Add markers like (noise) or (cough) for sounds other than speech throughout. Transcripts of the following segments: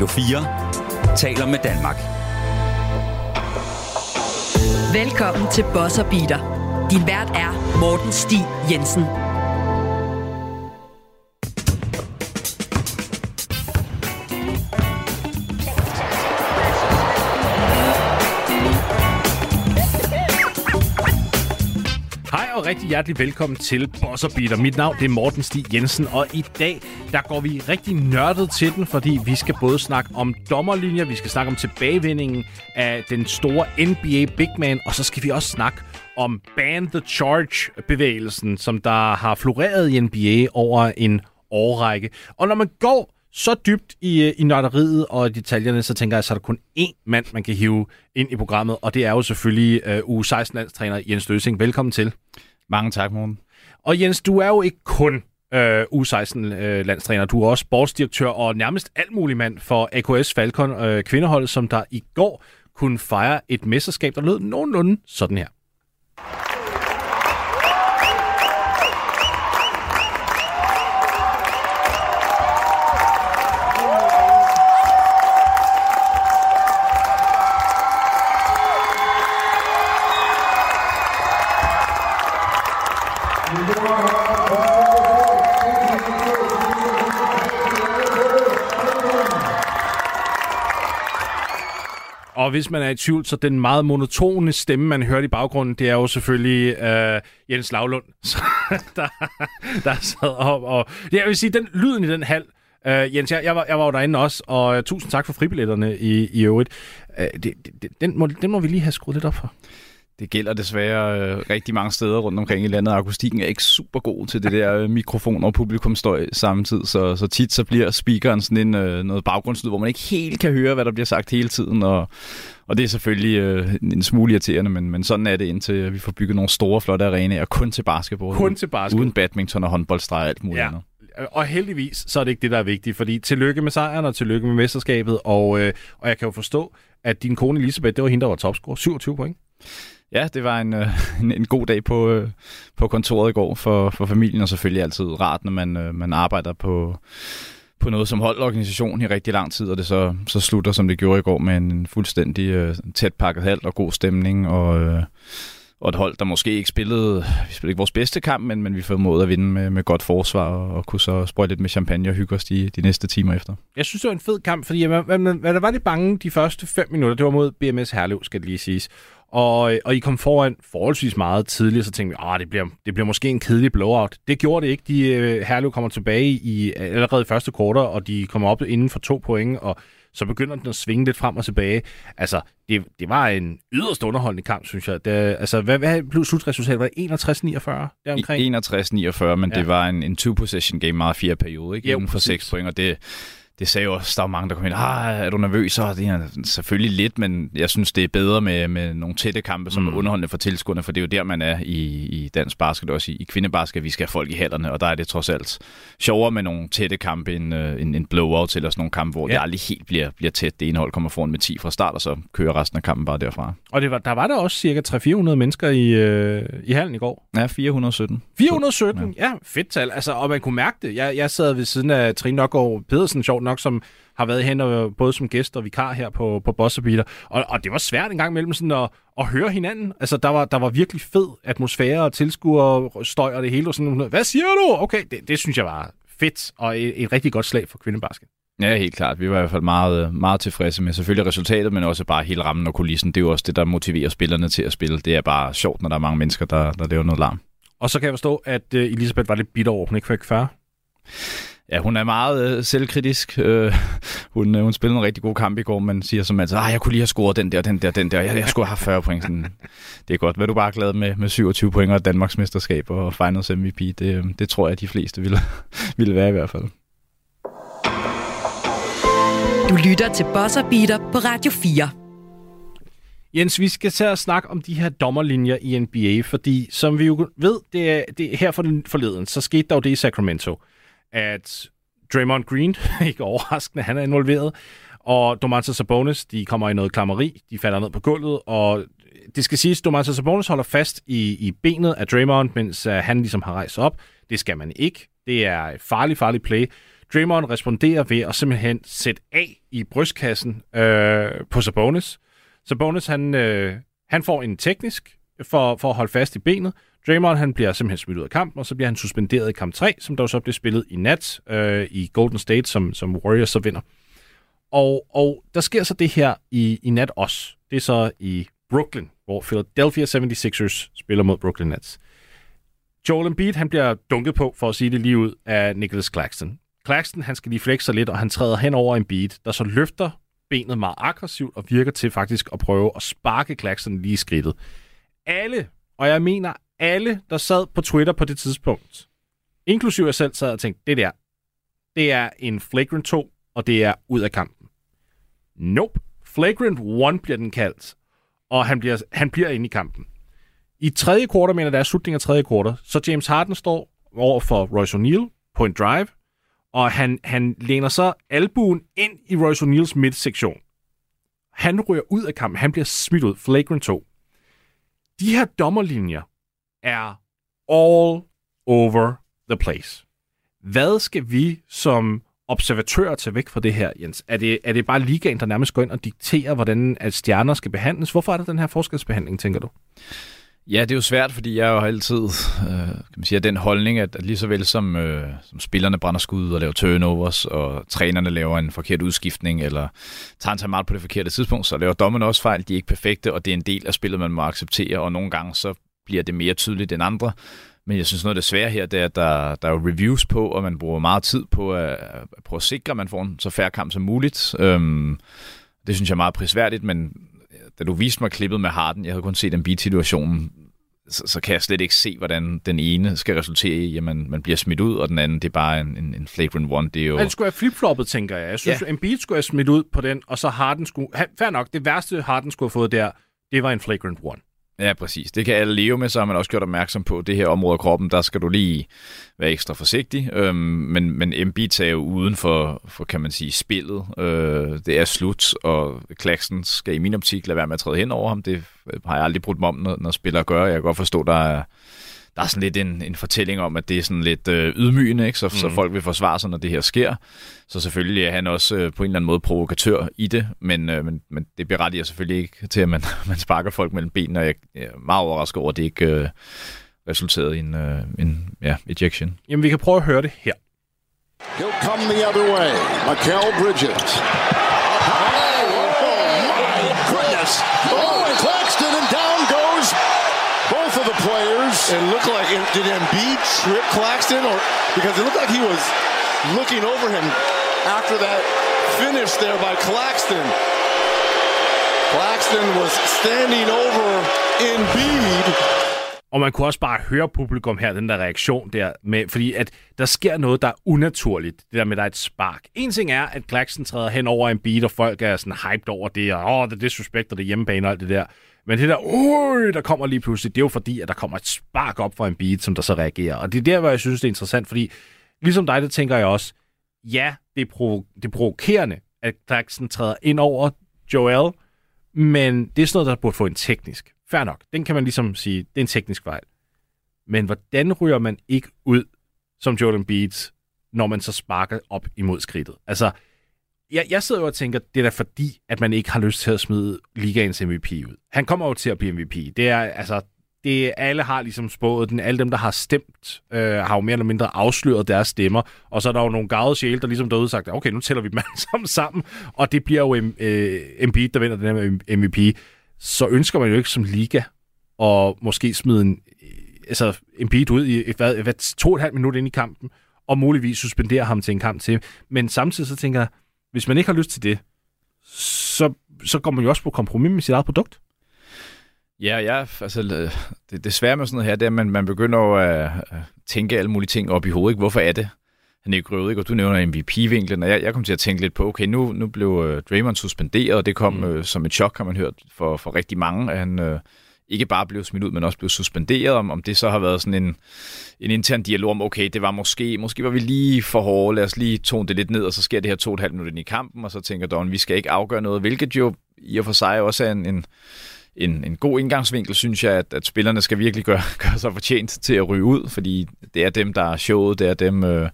Radio 4 taler med Danmark. Velkommen til Bosser Beater. Din vært er Morten Stig Jensen. Rigtig hjertelig velkommen til Boss Beater. Mit navn det er Morten Stig Jensen, og i dag der går vi rigtig nørdet til den, fordi vi skal både snakke om dommerlinjer, vi skal snakke om tilbagevindingen af den store NBA Big Man, og så skal vi også snakke om Ban the Charge-bevægelsen, som der har floreret i NBA over en årrække. Og når man går så dybt i, i nørderiet og i detaljerne, så tænker jeg, så er der kun én mand, man kan hive ind i programmet, og det er jo selvfølgelig uh, u 16 landstræner Jens Løsing. Velkommen til. Mange tak, Morten. Og Jens, du er jo ikke kun øh, U16-landstræner, øh, du er også sportsdirektør og nærmest alt mulig mand for AKS Falcon øh, kvindehold, som der i går kunne fejre et mesterskab, der lød nogenlunde sådan her. Og hvis man er i tvivl, så den meget monotone stemme, man hørte i baggrunden, det er jo selvfølgelig øh, Jens Lavlund, (laughs) der, der sad op. Og, jeg vil sige, den lyden i den hal, øh, Jens, jeg, jeg, var, jeg var jo derinde også, og uh, tusind tak for fribilletterne i, i øvrigt. Uh, det, det, den, må, den må vi lige have skruet lidt op for. Det gælder desværre øh, rigtig mange steder rundt omkring i landet. Akustikken er ikke super god til det der øh, mikrofon og publikumstøj samtidig, så, så tit så bliver speakeren sådan en, øh, noget baggrundslyd, hvor man ikke helt kan høre, hvad der bliver sagt hele tiden, og, og det er selvfølgelig øh, en smule irriterende, men, men sådan er det indtil vi får bygget nogle store, flotte arenaer kun til basketball. Kun til basketball. Uden badminton og håndboldstreg og alt muligt Ja. andet. Og heldigvis, så er det ikke det, der er vigtigt, fordi tillykke med sejren og tillykke med mesterskabet, og, øh, og jeg kan jo forstå, at din kone Elisabeth, det var hende, der var topscorer, 27 point. Ja, det var en, øh, (laughs) en, en god dag på, øh, på kontoret i går for, for familien, og selvfølgelig altid rart, når man, øh, man arbejder på, på noget som holdorganisation i rigtig lang tid, og det så, så slutter, som det gjorde i går, med en fuldstændig øh, tæt pakket halv og god stemning, og, øh, og et hold, der måske ikke spillede, vi spillede ikke vores bedste kamp, men, men vi formåede at vinde med, med godt forsvar, og, og kunne så sprøjte lidt med champagne og hygge os de, de næste timer efter. Jeg synes, det var en fed kamp, fordi hvad, hvad, man, man var lidt bange de første fem minutter, det var mod BMS Herlev, skal det lige siges. Og, og I kom foran forholdsvis meget tidligt, så tænkte vi, at det bliver, det bliver måske en kedelig blowout. Det gjorde det ikke. De, øh, Herlev kommer tilbage i allerede i første kvartal, og de kommer op inden for to point, og så begynder den at svinge lidt frem og tilbage. Altså, det, det var en yderst underholdende kamp, synes jeg. Det, altså, hvad, hvad blev slutresultatet? Var det 61-49 deromkring? 61-49, men Ja. ja. det var en, en two-possession game meget fjerde periode, ikke? Jo, Inden for seks point, og det, det sagde jo også, der var mange, der kom ind, ah, er du nervøs? Så det er selvfølgelig lidt, men jeg synes, det er bedre med, med nogle tætte kampe, som Mm. er underholdende for tilskuerne, for det er jo der, man er i, i dansk basket, også i, i kvindebasket, vi skal have folk i hallerne, og der er det trods alt sjovere med nogle tætte kampe end øh, en, en blowout, eller sådan nogle kampe, hvor ja. det aldrig helt bliver, bliver tæt. Det ene hold kommer foran med 10 fra start, og så kører resten af kampen bare derfra. Og det var, der var der også cirka 300-400 mennesker i, øh, i hallen i går. Ja, 417. 417, ja. ja, fedt tal. Altså, og man kunne mærke det. Jeg, jeg sad ved siden af Trine Nørgaard Pedersen, sjovt nok, som har været hen og, både som gæst og vikar her på, på Bosserbeater. Og, og det var svært en gang imellem sådan at, at høre hinanden. Altså, der var, der var virkelig fed atmosfære og tilskuer, støj og det hele. Og sådan, Hvad siger du? Okay, det, det synes jeg var fedt og et, et rigtig godt slag for kvindebasket. Ja, helt klart. Vi var i hvert fald meget, meget tilfredse med selvfølgelig resultatet, men også bare hele rammen og kulissen. Det er jo også det, der motiverer spillerne til at spille. Det er bare sjovt, når der er mange mennesker, der, der laver noget larm. Og så kan jeg forstå, at uh, Elisabeth var lidt bitter over, hun ikke fik 40. Ja, hun er meget øh, selvkritisk. Øh, hun, øh, hun spillede en rigtig god kamp i går, men siger som altid, ah, jeg kunne lige have scoret den der, den der, den der. Jeg, jeg skulle have 40 point. Sådan, det er godt. Vær du bare glad med, med 27 point og Danmarks mesterskab og Finals MVP. Det, øh, det tror jeg, de fleste ville, (laughs) ville være i hvert fald. Du lytter til Bosser Beater på Radio 4. Jens, vi skal til at snakke om de her dommerlinjer i NBA, fordi som vi jo ved, det er, det er her for den forleden, så skete der jo det i Sacramento, at Draymond Green, (laughs) ikke overraskende, han er involveret, og Domantas Sabonis, de kommer i noget klammeri, de falder ned på gulvet, og det skal siges, at Domantas Sabonis holder fast i, i benet af Draymond, mens uh, han ligesom har rejst op. Det skal man ikke. Det er et farligt, farligt play. Draymond responderer ved at simpelthen sætte af i brystkassen øh, på Sabonis. Sabonis, han, øh, han får en teknisk for, for at holde fast i benet. Draymond, han bliver simpelthen smidt ud af kampen, og så bliver han suspenderet i kamp 3, som dog så bliver spillet i nat øh, i Golden State, som, som Warriors så vinder. Og, og der sker så det her i, i nat også. Det er så i Brooklyn, hvor Philadelphia 76ers spiller mod Brooklyn Nets. Joel Embiid, han bliver dunket på, for at sige det lige ud, af Nicholas Claxton. Claxton, han skal lige flexe lidt, og han træder hen over Embiid, der så løfter benet meget aggressivt og virker til faktisk at prøve at sparke Claxton lige i skridtet. Alle, og jeg mener alle, der sad på Twitter på det tidspunkt, inklusive jeg selv sad og tænkte, det der, det er en flagrant 2, og det er ud af kampen. Nope. Flagrant 1 bliver den kaldt, og han bliver, han bliver inde i kampen. I tredje kvartal, mener der er slutningen af tredje kvartal, så James Harden står over for Royce O'Neal på en drive, og han, han læner så albuen ind i Royce O'Neals midtsektion. Han ryger ud af kampen. Han bliver smidt ud. Flagrant 2. De her dommerlinjer er all over the place. Hvad skal vi som observatører tage væk fra det her, Jens? Er det, er det bare ligaen, der nærmest går ind og dikterer, hvordan at stjerner skal behandles? Hvorfor er der den her forskelsbehandling, tænker du? Ja, det er jo svært, fordi jeg jo altid øh, kan man sige, den holdning, at, at lige så vel som, øh, som spillerne brænder skud og laver turnovers, og trænerne laver en forkert udskiftning, eller tager en timeout på det forkerte tidspunkt, så laver dommerne også fejl. De er ikke perfekte, og det er en del af spillet, man må acceptere, og nogle gange så bliver det mere tydeligt end andre. Men jeg synes, noget af det svære her, det er, at der, der er jo reviews på, og man bruger meget tid på at, at prøve at sikre, at man får en så færre kamp som muligt. Øhm, det synes jeg er meget prisværdigt, men da du viste mig klippet med Harden, jeg havde kun set en beat-situation, så, så kan jeg slet ikke se, hvordan den ene skal resultere i, at man, man bliver smidt ud, og den anden, det er bare en, en, en flagrant one. Det er jo... Han skulle have flipfloppet, tænker jeg. Jeg synes, ja. Embiid skulle have smidt ud på den, og så Harden skulle... Fair nok, det værste Harden skulle have fået der, det var en flagrant one. Ja, præcis. Det kan alle leve med, så har man også gjort opmærksom på, det her område af kroppen, der skal du lige være ekstra forsigtig. Øhm, men, men MB tager jo uden for, for, kan man sige, spillet. Øh, det er slut, og Klaxen skal i min optik lade være med at træde hen over ham. Det har jeg aldrig brudt mig om, når, når spillere gør. Jeg kan godt forstå, der er, der er sådan lidt en, en fortælling om, at det er sådan lidt øh, ydmygende, ikke? Så, mm. så folk vil forsvare sig, når det her sker. Så selvfølgelig er han også øh, på en eller anden måde provokatør i det, men, øh, men, men det berettiger selvfølgelig ikke til, at man, (laughs) man sparker folk mellem benene, og jeg, jeg er meget overrasket over, at det ikke øh, resulterede i en, øh, en ja, ejection. Jamen, vi kan prøve at høre det her. He'll come the other way. Michael Bridges. Oh, my goodness. Oh, and Claxton, and down goes both of the players. It looked like it, did Embiid trip Claxton, or because it looked like he was looking over him after that finish there by Claxton. Claxton was standing over Embiid. Og man kunne også bare høre publikum her, den der reaktion der, med, fordi at der sker noget, der er unaturligt. Det der med, at der er et spark. En ting er, at Claxton træder hen over en beat, og folk er sådan hyped over det, og åh, det er disrespect, og det er hjemmebane og alt det der. Men det der, uh, der kommer lige pludselig, det er jo fordi, at der kommer et spark op fra en beat, som der så reagerer. Og det er der, hvor jeg synes, det er interessant, fordi ligesom dig, det tænker jeg også, ja, det er, provo- det er provokerende, at Claxton træder ind over Joel, men det er sådan noget, der burde få en teknisk. Fair nok, den kan man ligesom sige, det er en teknisk fejl. Men hvordan ryger man ikke ud som Jordan Beats, når man så sparker op imod skridtet? Altså, jeg, jeg sidder jo og tænker, det er da fordi, at man ikke har lyst til at smide ligaens MVP ud. Han kommer jo til at blive MVP. Det er, altså, det, alle har ligesom spået den. Alle dem, der har stemt, øh, har jo mere eller mindre afsløret deres stemmer. Og så er der jo nogle gavede sjæle, der ligesom derude sagt, okay, nu tæller vi dem alle (laughs) sammen sammen. Og det bliver jo øh, Embiid, der vinder den her MVP. Så ønsker man jo ikke som liga at måske smide en, øh, altså Embiid ud i hvad, hvad, to og et halvt minut ind i kampen, og muligvis suspendere ham til en kamp til. Men samtidig så tænker jeg, hvis man ikke har lyst til det, så, så går man jo også på kompromis med sit eget produkt. Ja, ja, altså det, det svære med sådan noget her, det er, at man, man begynder at, at tænke alle mulige ting op i hovedet. Ikke? Hvorfor er det? Røvet, ikke? Og du nævner MVP-vinklen, og jeg, jeg kom til at tænke lidt på, okay, nu, nu blev uh, Draymond suspenderet, og det kom mm. uh, som et chok, har man hørt, for, for rigtig mange, at han uh, ikke bare blev smidt ud, men også blev suspenderet, om, om det så har været sådan en, en intern dialog om, okay, det var måske, måske var vi lige for hårde, lad os lige tone det lidt ned, og så sker det her to og et halvt minutter i kampen, og så tænker Don, vi skal ikke afgøre noget, hvilket jo i og for sig også er en, en en, en god indgangsvinkel, synes jeg, at, at spillerne skal virkelig gøre, (laughs) gøre sig fortjent til at ryge ud, fordi det er dem, der er showet, det er dem, øh,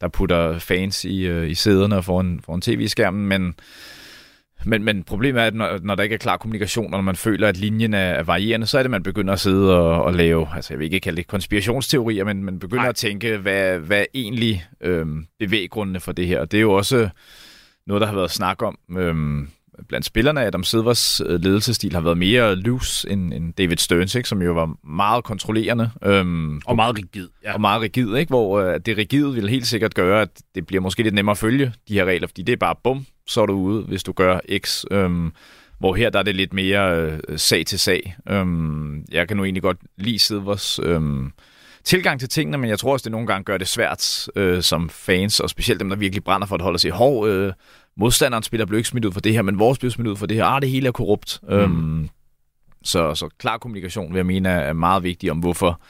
der putter fans i, øh, i sæderne foran, foran tv-skærmen, men men, men problemet er, at når, når der ikke er klar kommunikation, og når man føler, at linjen er, er varierende, så er det, at man begynder at sidde og, og lave, altså jeg vil ikke kalde det konspirationsteorier, men man begynder Nej. at tænke, hvad, hvad er egentlig øhm, bevæggrundene for det her? Og det er jo også noget, der har været snak om øhm, blandt spillerne. Adam Silvers øh, ledelsesstil har været mere loose end, end David Stearns, ikke? som jo var meget kontrollerende. Øhm, og meget rigid. Ja. Og meget rigid, ikke? hvor øh, det rigide vil helt sikkert gøre, at det bliver måske lidt nemmere at følge de her regler, fordi det er bare bum, så er du ude, hvis du gør X. Øhm, hvor her der er det lidt mere øh, sag til sag. Øhm, jeg kan nu egentlig godt lide Silvers øhm, tilgang til tingene, men jeg tror også, det nogle gange gør det svært øh, som fans, og specielt dem, der virkelig brænder for at holde sig i hov. Øh, modstanderen spiller blev ikke smidt ud for det her, men vores blev smidt ud for det her. Ah, det hele er korrupt. Mm. Øhm, så, så klar kommunikation vil jeg mene er meget vigtig om, hvorfor,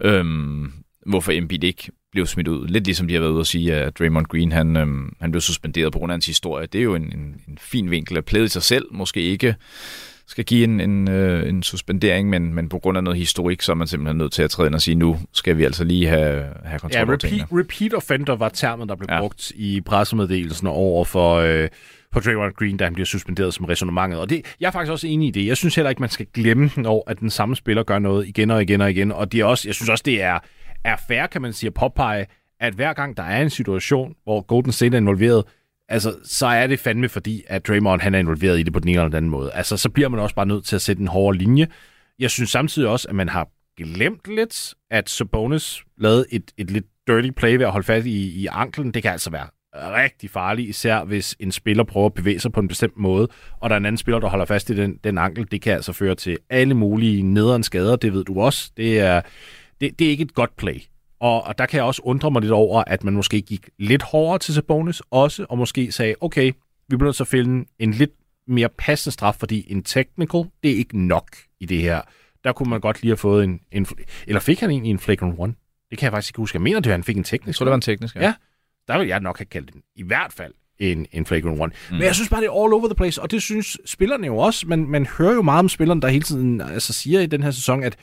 øhm, hvorfor Embiid ikke blev smidt ud. Lidt ligesom de har været ude at sige, at Draymond Green han, øhm, han blev suspenderet på grund af hans historie. Det er jo en, en, en fin vinkel at plæde i sig selv. Måske ikke skal give en, en, øh, en suspendering, men, men på grund af noget historik, så er man simpelthen nødt til at træde ind og sige, nu skal vi altså lige have, have kontrol ja, repeat, repeat offender var termen, der blev ja. brugt i pressemeddelelsen over for... Øh, på Draymond Green, da han bliver suspenderet som resonemanget. Og det, jeg er faktisk også enig i det. Jeg synes heller ikke, man skal glemme, når at den samme spiller gør noget igen og igen og igen. Og det er også, jeg synes også, det er, er fair, kan man sige, at påpege, at hver gang der er en situation, hvor Golden State er involveret, altså, så er det fandme fordi, at Draymond han er involveret i det på den ene eller den anden måde. Altså, så bliver man også bare nødt til at sætte en hårdere linje. Jeg synes samtidig også, at man har glemt lidt, at Sabonis lavede et, et lidt dirty play ved at holde fast i, i anklen. Det kan altså være rigtig farligt, især hvis en spiller prøver at bevæge sig på en bestemt måde, og der er en anden spiller, der holder fast i den, den ankel. Det kan altså føre til alle mulige nederen skader, det ved du også. Det er, det, det er ikke et godt play. Og, og der kan jeg også undre mig lidt over, at man måske gik lidt hårdere til Sabonis også, og måske sagde, okay, vi bliver nødt til at finde en lidt mere passende straf, fordi en technical, det er ikke nok i det her. Der kunne man godt lige have fået en... en eller fik han egentlig en flagrant one? Det kan jeg faktisk ikke huske. Jeg mener, at han fik en teknisk. Så det var en teknisk, ja. ja. Der vil jeg nok have kaldt den i hvert fald en, en flagrant one. Mm. Men jeg synes bare, det er all over the place, og det synes spillerne jo også. Man, man hører jo meget om spillerne, der hele tiden altså, siger i den her sæson, at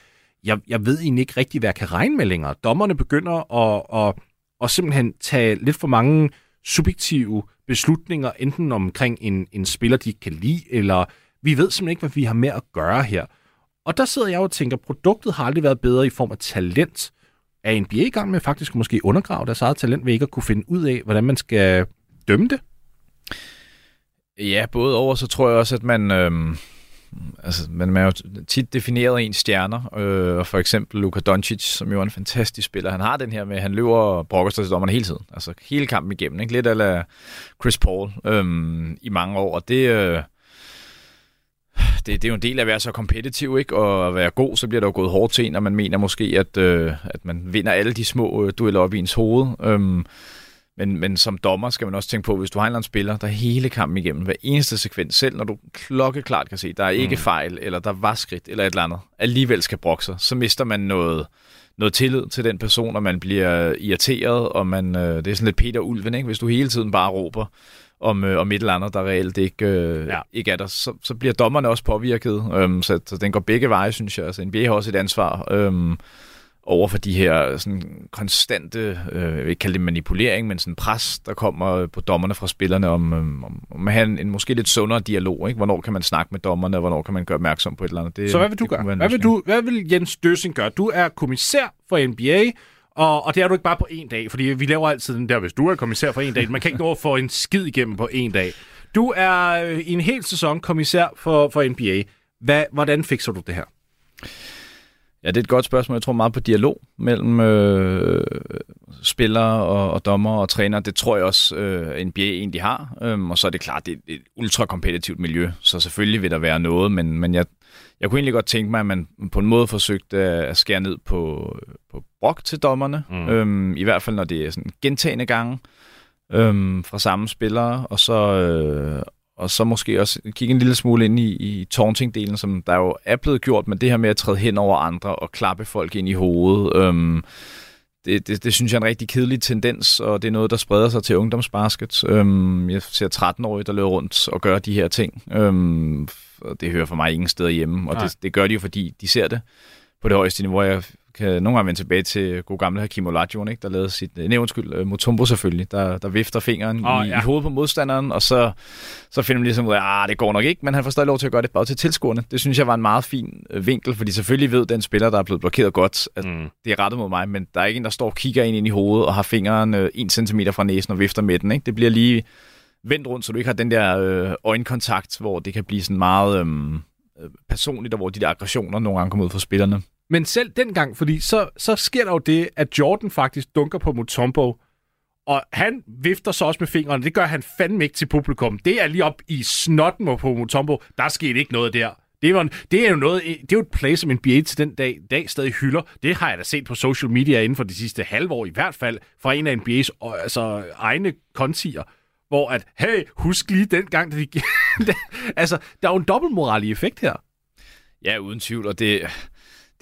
jeg, jeg ved egentlig ikke rigtig, hvad jeg kan regne med længere. Dommerne begynder at, at, at simpelthen tage lidt for mange subjektive beslutninger, enten omkring en, en spiller, de ikke kan lide, eller vi ved simpelthen ikke, hvad vi har med at gøre her. Og der sidder jeg og tænker, produktet har aldrig været bedre i form af talent. Er NBA i gang med faktisk måske undergrave deres eget talent ved ikke at kunne finde ud af, hvordan man skal dømme det? Ja, både over, så tror jeg også, at man... Øh altså, man er jo tit defineret en stjerner, øh, og for eksempel Luka Doncic, som jo er en fantastisk spiller, han har den her med, at han løber og brokker sig til dommerne hele tiden, altså hele kampen igennem, ikke? lidt af Chris Paul øh, i mange år, og det, øh, det, det er jo en del af at være så kompetitiv, ikke? og at være god, så bliver der jo gået hårdt til en, og man mener måske, at, øh, at man vinder alle de små øh, dueller op i ens hoved, øh, men, men som dommer skal man også tænke på, hvis du har en eller anden spiller, der hele kampen igennem, hver eneste sekvens, selv når du klokkeklart kan se, der er ikke mm. fejl, eller der var skridt, eller et eller andet, alligevel skal brokke sig, så mister man noget, noget tillid til den person, og man bliver irriteret, og man, øh, det er sådan lidt Peter Ulven, ikke? hvis du hele tiden bare råber om, øh, om et eller andet, der reelt ikke, øh, ja. ikke er der, så, så bliver dommerne også påvirket, øhm, så, så den går begge veje, synes jeg. Altså NBA har også et ansvar, øhm, over for de her sådan konstante, øh, jeg vil ikke kalde det manipulering, men sådan pres, der kommer på dommerne fra spillerne om, øh, om, om at have en, en måske lidt sundere dialog. Ikke? Hvornår kan man snakke med dommerne, og hvornår kan man gøre opmærksom på et eller andet. Det, Så hvad vil du gøre? Hvad vil, du, hvad vil Jens Døsing gøre? Du er kommissær for NBA, og, og det er du ikke bare på en dag, fordi vi laver altid den der, hvis du er kommissær for en dag, man kan ikke nå at få en skid igennem på en dag. Du er øh, i en hel sæson kommissær for, for NBA. Hvad, hvordan fikser du det her? Ja, det er et godt spørgsmål. Jeg tror meget på dialog mellem øh, spillere og, og dommer og træner. Det tror jeg også, øh, NBA egentlig har. Øhm, og så er det klart, det er et ultra-kompetitivt miljø, så selvfølgelig vil der være noget, men, men jeg, jeg kunne egentlig godt tænke mig, at man på en måde forsøgte at skære ned på, på brok til dommerne. Mm. Øhm, I hvert fald, når det er sådan gentagende gange øhm, fra samme spillere, og så, øh, og så måske også kigge en lille smule ind i, i taunting-delen, som der jo er blevet gjort, men det her med at træde hen over andre og klappe folk ind i hovedet, øhm, det, det, det synes jeg er en rigtig kedelig tendens, og det er noget, der spreder sig til ungdomsbasket. Øhm, jeg ser 13-årige, der løber rundt og gør de her ting. Øhm, og det hører for mig ingen steder hjemme. Og Nej. det, det gør de jo, fordi de ser det på det højeste niveau. Jeg kan nogle gange vende tilbage til god gamle Hakim Olajuwon, ikke? der lavede sit, øh, nej undskyld, øh, Mutombo selvfølgelig, der, der vifter fingeren oh, i, ja. i hovedet på modstanderen, og så, så finder man ligesom ud af, ah, det går nok ikke, men han får stadig lov til at gøre det bare til tilskuerne. Det synes jeg var en meget fin øh, vinkel, fordi selvfølgelig ved den spiller, der er blevet blokeret godt, at Mm. det er rettet mod mig, men der er ikke en, der står og kigger ind, ind i hovedet og har fingeren øh, 1 cm fra næsen og vifter med den. Ikke? Det bliver lige vendt rundt, så du ikke har den der øh, øjenkontakt, hvor det kan blive sådan meget øhm, øh, personligt, og hvor de der aggressioner nogle gange kommer ud fra spillerne. Men selv dengang, fordi så, så sker der jo det, at Jordan faktisk dunker på Mutombo, og han vifter så også med fingrene. Det gør han fandme ikke til publikum. Det er lige op i snotten på Mutombo. Der skete ikke noget der. Det, var det er jo noget, det er jo et play, som NBA til den dag, dag stadig hylder. Det har jeg da set på social media inden for de sidste halve år i hvert fald, fra en af NBA's altså, egne kontier, hvor at, hey, husk lige den gang, da de... (laughs) altså, der er jo en dobbeltmoral i effekt her. Ja, uden tvivl, og det,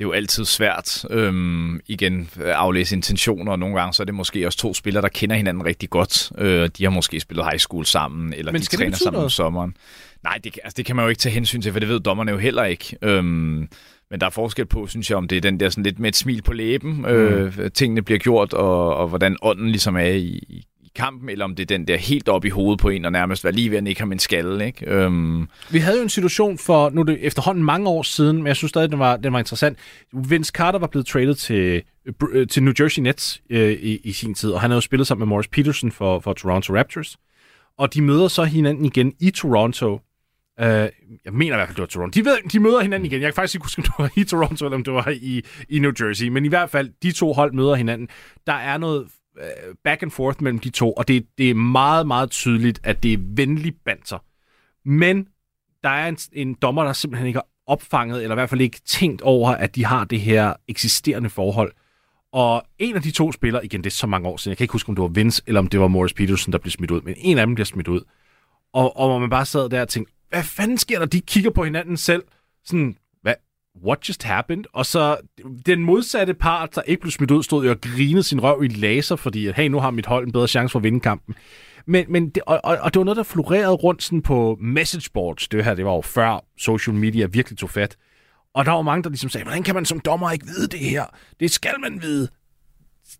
det er jo altid svært øhm, igen aflæse intentioner, og nogle gange så er det måske også to spillere, der kender hinanden rigtig godt. Øh, de har måske spillet high school sammen, eller Men de træner sammen om noget? sommeren. Nej, det, altså, det kan man jo ikke tage hensyn til, for det ved dommerne jo heller ikke. Øhm, men der er forskel på, synes jeg, om det er den der sådan lidt med et smil på læben, øh, tingene bliver gjort, og, og hvordan ånden ligesom er i kampen, eller om det er den der helt op i hovedet på en, og nærmest være lige ved at nikke ham en skalle. Ikke? Øhm, Vi havde jo en situation for, nu er det efterhånden mange år siden, men jeg synes stadig, den var, den var interessant. Vince Carter var blevet traded til, øh, øh til New Jersey Nets øh, i, i sin tid, og han havde jo spillet sammen med Morris Peterson for, for Toronto Raptors. Og de møder så hinanden igen i Toronto. Uh, jeg mener i hvert fald, det var Toronto. De, ved, de møder hinanden igen. Jeg kan faktisk ikke huske, om det var i Toronto, eller om det var i, i New Jersey. Men i hvert fald, de to hold møder hinanden. Der er noget Øh, back and forth mellem de to, og det, det er meget, meget tydeligt, at det er venlig banter. Men der er en, en dommer, der simpelthen ikke har opfanget, eller i hvert fald ikke tænkt over, at de har det her eksisterende forhold. Og en af de to spillere, igen, det er så mange år siden, jeg kan ikke huske, om det var Vince, eller om det var Morris Peterson, der blev smidt ud, men en af dem bliver smidt ud. Og, og man bare sad der og tænkte, hvad fanden sker der? De kigger på hinanden selv, sådan, what just happened? Og så den modsatte part, der ikke blev smidt ud, stod jo og grinede sin røv i laser, fordi, at, hey, nu har mit hold en bedre chance for at vinde kampen. Men, men det, og, og, og det var noget, der florerede rundt sådan på messageboards. Det her, det var jo før social media virkelig tog fat. Og der var mange, der ligesom sagde, hvordan kan man som dommer ikke vide det her? Det skal man vide.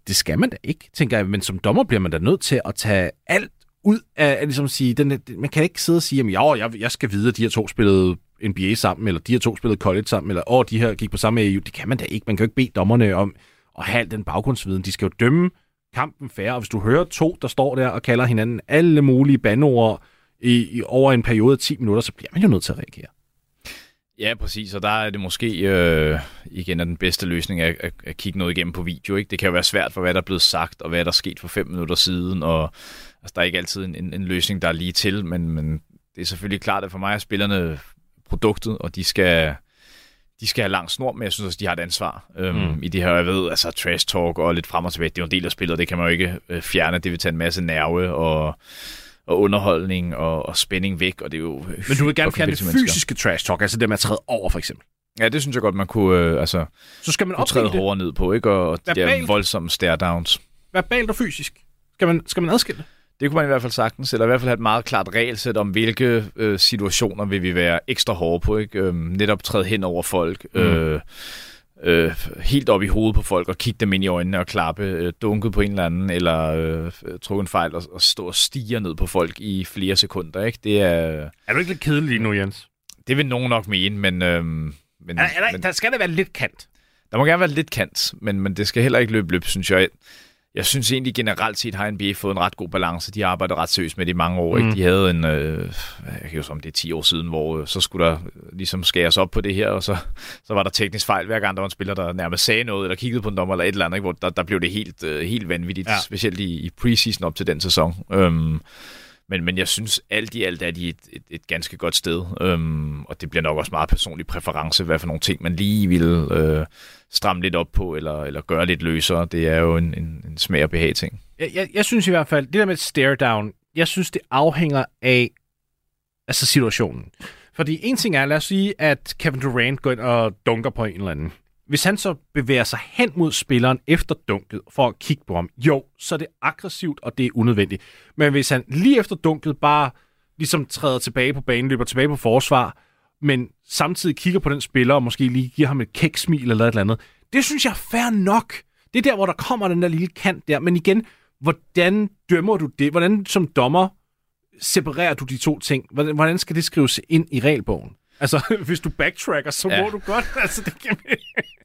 Det skal man da ikke, tænker jeg. Men som dommer bliver man da nødt til at tage alt ud af, at ligesom sige, den, man kan ikke sidde og sige, at ja, jeg, jeg skal vide, at de her to spillede NBA sammen, eller de her to spillede college sammen, eller åh, de her gik på samme EU. Det kan man da ikke. Man kan jo ikke bede dommerne om at have al den baggrundsviden. De skal jo dømme kampen færre, og hvis du hører to, der står der og kalder hinanden alle mulige bandord i, i, over en periode af 10 minutter, så bliver man jo nødt til at reagere. Ja, præcis, og der er det måske øh, igen er den bedste løsning at, at, at kigge noget igennem på video. Ikke? Det kan jo være svært for, hvad der er blevet sagt, og hvad der er sket for fem minutter siden, og altså, der er ikke altid en, en, en løsning, der er lige til, men, men det er selvfølgelig klart, at for mig er spillerne produktet, og de skal, de skal have lang snor, men jeg synes også, de har et ansvar øhm, mm. i det her. Jeg ved, altså trash talk og lidt frem og tilbage, det er jo en del af spillet, det kan man jo ikke øh, fjerne. Det vil tage en masse nerve og, og underholdning og, og spænding væk, og det er jo... Men du vil gerne fjerne det fysiske trash talk, altså det med at træde over, for eksempel. Ja, det synes jeg godt, man kunne, øh, altså, Så skal man kunne træde hårdere ned på, ikke? Og, og de der voldsomme stare-downs. verbalt og fysisk. Skal man, skal man adskille det? Det kunne man i hvert fald sagtens, eller i hvert fald have et meget klart regelsæt om, hvilke øh, situationer vil vi være ekstra hårde på. Ikke? Øhm, netop træde hen over folk, mm. øh, øh, helt op i hovedet på folk og kigge dem ind i øjnene og klappe, øh, dunket på en eller anden, eller øh, trukke en fejl og, og stå og stige ned på folk i flere sekunder. Ikke? Det, er, Er du ikke lidt kedelig lige nu, Jens? det vil nogen nok mene, men, øh, men, Er, er der, men der skal der være lidt kant. der må gerne være lidt kant, men, men det skal heller ikke løbe løb, synes jeg. Jeg synes egentlig generelt set har NBA fået en ret god balance. De har arbejdet ret seriøst med det i mange år. Mm. Ikke? De havde en, øh, jeg kan jo som det er 10 år siden, hvor øh, så skulle der ligesom skæres op på det her, og så, så var der teknisk fejl hver gang, der var en spiller, der nærmest sagde noget, eller kiggede på en dommer eller et eller andet, ikke? hvor der, der blev det helt, øh, helt vanvittigt, ja. specielt i, i preseason op til den sæson. Øhm, men, men jeg synes, alt i alt er de et, et, et ganske godt sted. Øhm, og det bliver nok også meget personlig præference, hvad for nogle ting, man lige vil øh, stramme lidt op på, eller, eller gøre lidt løsere. Det er jo en, en, en smag og behag ting. Jeg, jeg, jeg synes i hvert fald, det der med et stare down, jeg synes, det afhænger af altså situationen. Fordi en ting er, lad os sige, at Kevin Durant går ind og dunker på en eller anden. Hvis han så bevæger sig hen mod spilleren efter dunket for at kigge på ham, jo, så er det aggressivt, og det er unødvendigt. Men hvis han lige efter dunket bare ligesom træder tilbage på banen, løber tilbage på forsvar, men samtidig kigger på den spiller, og måske lige giver ham et kæksmil eller et eller andet. Det synes jeg er fair nok. Det er der, hvor der kommer den der lille kant der. Men igen, hvordan dømmer du det? Hvordan som dommer separerer du de to ting? Hvordan, hvordan skal det skrives ind i regelbogen? Altså, (laughs) hvis du backtracker, så ja. må du godt. (laughs) Altså, det kan...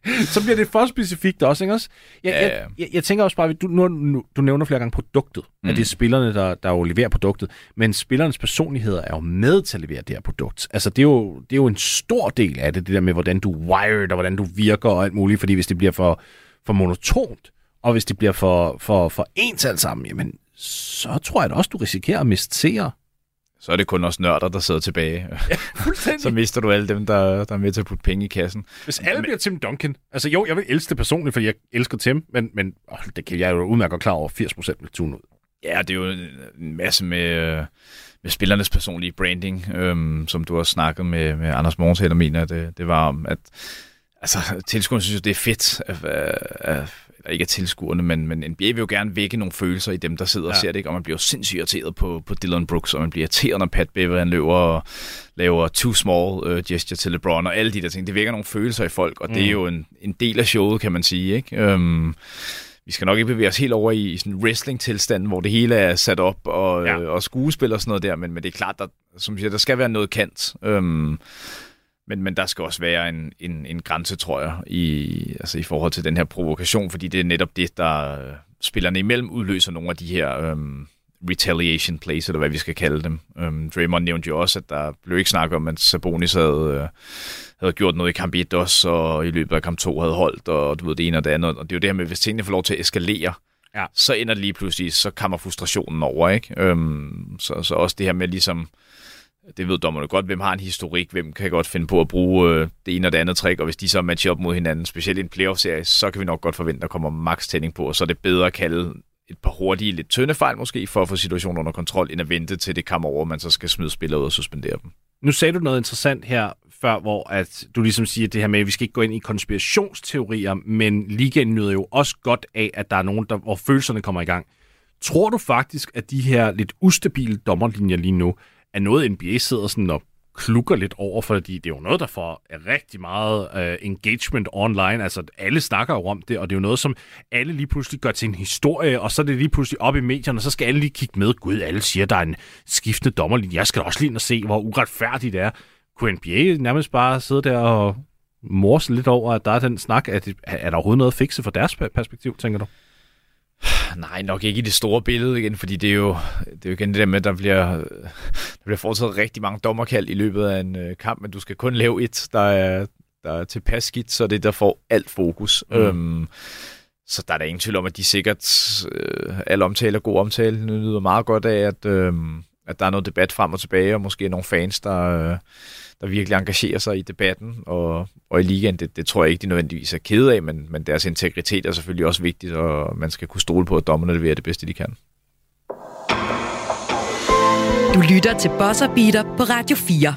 (laughs) så bliver det for specifikt også, ikke også? Jeg, ja, ja. Jeg, jeg, tænker også bare, du, nu, nu, du nævner flere gange produktet, mm. at det er spillerne, der, der jo leverer produktet, men spillernes personligheder er jo med til at levere det her produkt. Altså, det er, jo, det er jo en stor del af det, det der med, hvordan du wired, og hvordan du virker og alt muligt, fordi hvis det bliver for, for monotont, og hvis det bliver for, for, for ens alt sammen, jamen, så tror jeg da også, du risikerer at miste seere så er det kun også nørder, der sidder tilbage. Ja, (laughs) så mister du alle dem, der, der er med til at putte penge i kassen. Hvis alle men, bliver Tim Duncan, altså jo, jeg vil elske det personligt, fordi jeg elsker Tim, men, men åh, det kan jeg jo udmærket klar over, 80% vil tune ud. Ja, det er jo en masse med, med spillernes personlige branding, øhm, som du har snakket med, med Anders Morgenshæl og mener, det, det var om, at altså, tilskuerne synes, det er fedt at, at, at ikke af tilskuerne, men, men NBA vil jo gerne vække nogle følelser i dem, der sidder ja. og ser det, ikke? og man bliver jo sindssygt irriteret på, på Dylan Brooks, og man bliver irriteret, når Pat Bever han løber og laver too small uh, gesture til LeBron, og alle de der ting. Det vækker nogle følelser i folk, og mm. det er mm. jo en, en del af showet, kan man sige. Ikke? Um, vi skal nok ikke bevæge os helt over i, sådan en wrestling-tilstand, hvor det hele er sat op, og, ja. øh, og skuespil og sådan noget der, men, men det er klart, der, som siger, der skal være noget kant. Um, men, men der skal også være en, en, en grænse, tror jeg, i, altså i forhold til den her provokation, fordi det er netop det, der øh, spillerne imellem udløser nogle af de her um, retaliation plays, eller hvad vi skal kalde dem. Um, Draymond nævnte jo også, at der blev ikke snakket om, at Sabonis havde, uh, havde gjort noget i kamp 1 også, og i løbet af kamp 2 havde holdt, og du ved det ene og det andet. Og det er jo det her med, hvis tingene får lov til at eskalere, ja. så ender det lige pludselig, så kommer frustrationen over, ikke? Um, så, så også det her med ligesom det ved dommerne godt, hvem har en historik, hvem kan godt finde på at bruge øh, det ene og det andet trick, og hvis de så matcher op mod hinanden, specielt i en playoff-serie, så kan vi nok godt forvente, at der kommer max tænding på, og så er det bedre at kalde et par hurtige, lidt tynde fejl måske, for at få situationen under kontrol, end at vente til det kommer over, man så skal smide spillere ud og suspendere dem. Nu sagde du noget interessant her før, hvor at du ligesom siger det her med, at vi skal ikke gå ind i konspirationsteorier, men ligaen nyder jo også godt af, at der er nogen, der, hvor følelserne kommer i gang. Tror du faktisk, at de her lidt ustabile dommerlinjer lige nu er noget, NBA sidder sådan og klukker lidt over, fordi det er jo noget, der får rigtig meget uh, engagement online. Altså, alle snakker jo om det, og det er jo noget, som alle lige pludselig gør til en historie, og så er det lige pludselig op i medierne, og så skal alle lige kigge med. Gud, alle siger, der er en skiftende dommerlinje. Jeg skal også lige ind og se, hvor uretfærdigt det er. Kunne NBA nærmest bare sidde der og morse lidt over, at der er den snak? Er, det, er der overhovedet noget at fikse fra deres perspektiv, tænker du? Nej, nok ikke i det store billede igen, fordi det er jo, det er jo igen det der med, at der bliver, der bliver foretaget rigtig mange dommerkald i løbet af en øh, kamp, men du skal kun lave et, der er, der er tilpas skidt, så det der får alt fokus. Mm. Øhm, så der er der ingen tvivl om, at de sikkert, øh, alle omtale og god omtale, nyder meget godt af, at, øh, at der er noget debat frem og tilbage, og måske nogle fans, der... Øh, der virkelig engagerer sig i debatten, og, og i ligaen, det, det tror jeg ikke, de nødvendigvis er kede af, men, men deres integritet er selvfølgelig også vigtigt, og man skal kunne stole på, at dommerne leverer det bedste, de kan. Du lytter til Bosser Beater på Radio 4.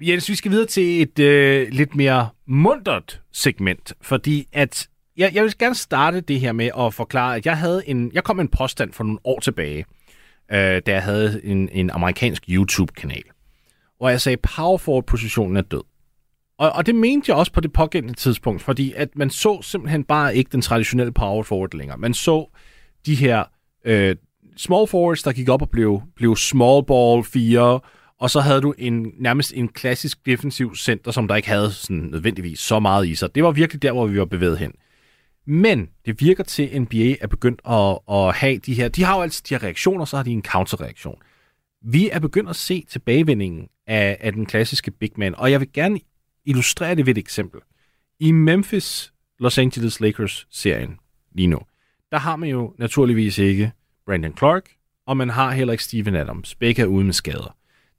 Jens, vi skal videre til et øh, lidt mere mundret segment, fordi at jeg, jeg vil gerne starte det her med at forklare, at jeg havde en, jeg kom med en påstand for nogle år tilbage, øh, da jeg havde en, en amerikansk YouTube-kanal hvor jeg sagde, power forward-positionen er død. Og, og det mente jeg også på det pågældende tidspunkt, fordi at man så simpelthen bare ikke den traditionelle power forward længere. Man så de her øh, small forwards, der gik op og blev, blev small ball 4, og så havde du en nærmest en klassisk defensiv center, som der ikke havde sådan nødvendigvis så meget i sig. Det var virkelig der, hvor vi var bevæget hen. Men det virker til, at NBA er begyndt at, at have de her... De har jo altid de her reaktioner, så har de en counterreaktion. Vi er begyndt at se tilbagevendingen af, af den klassiske big man, og jeg vil gerne illustrere det ved et eksempel. I Memphis Los Angeles Lakers-serien lige nu, der har man jo naturligvis ikke Brandon Clark, og man har heller ikke Steven Adams. Begge er ude med skader.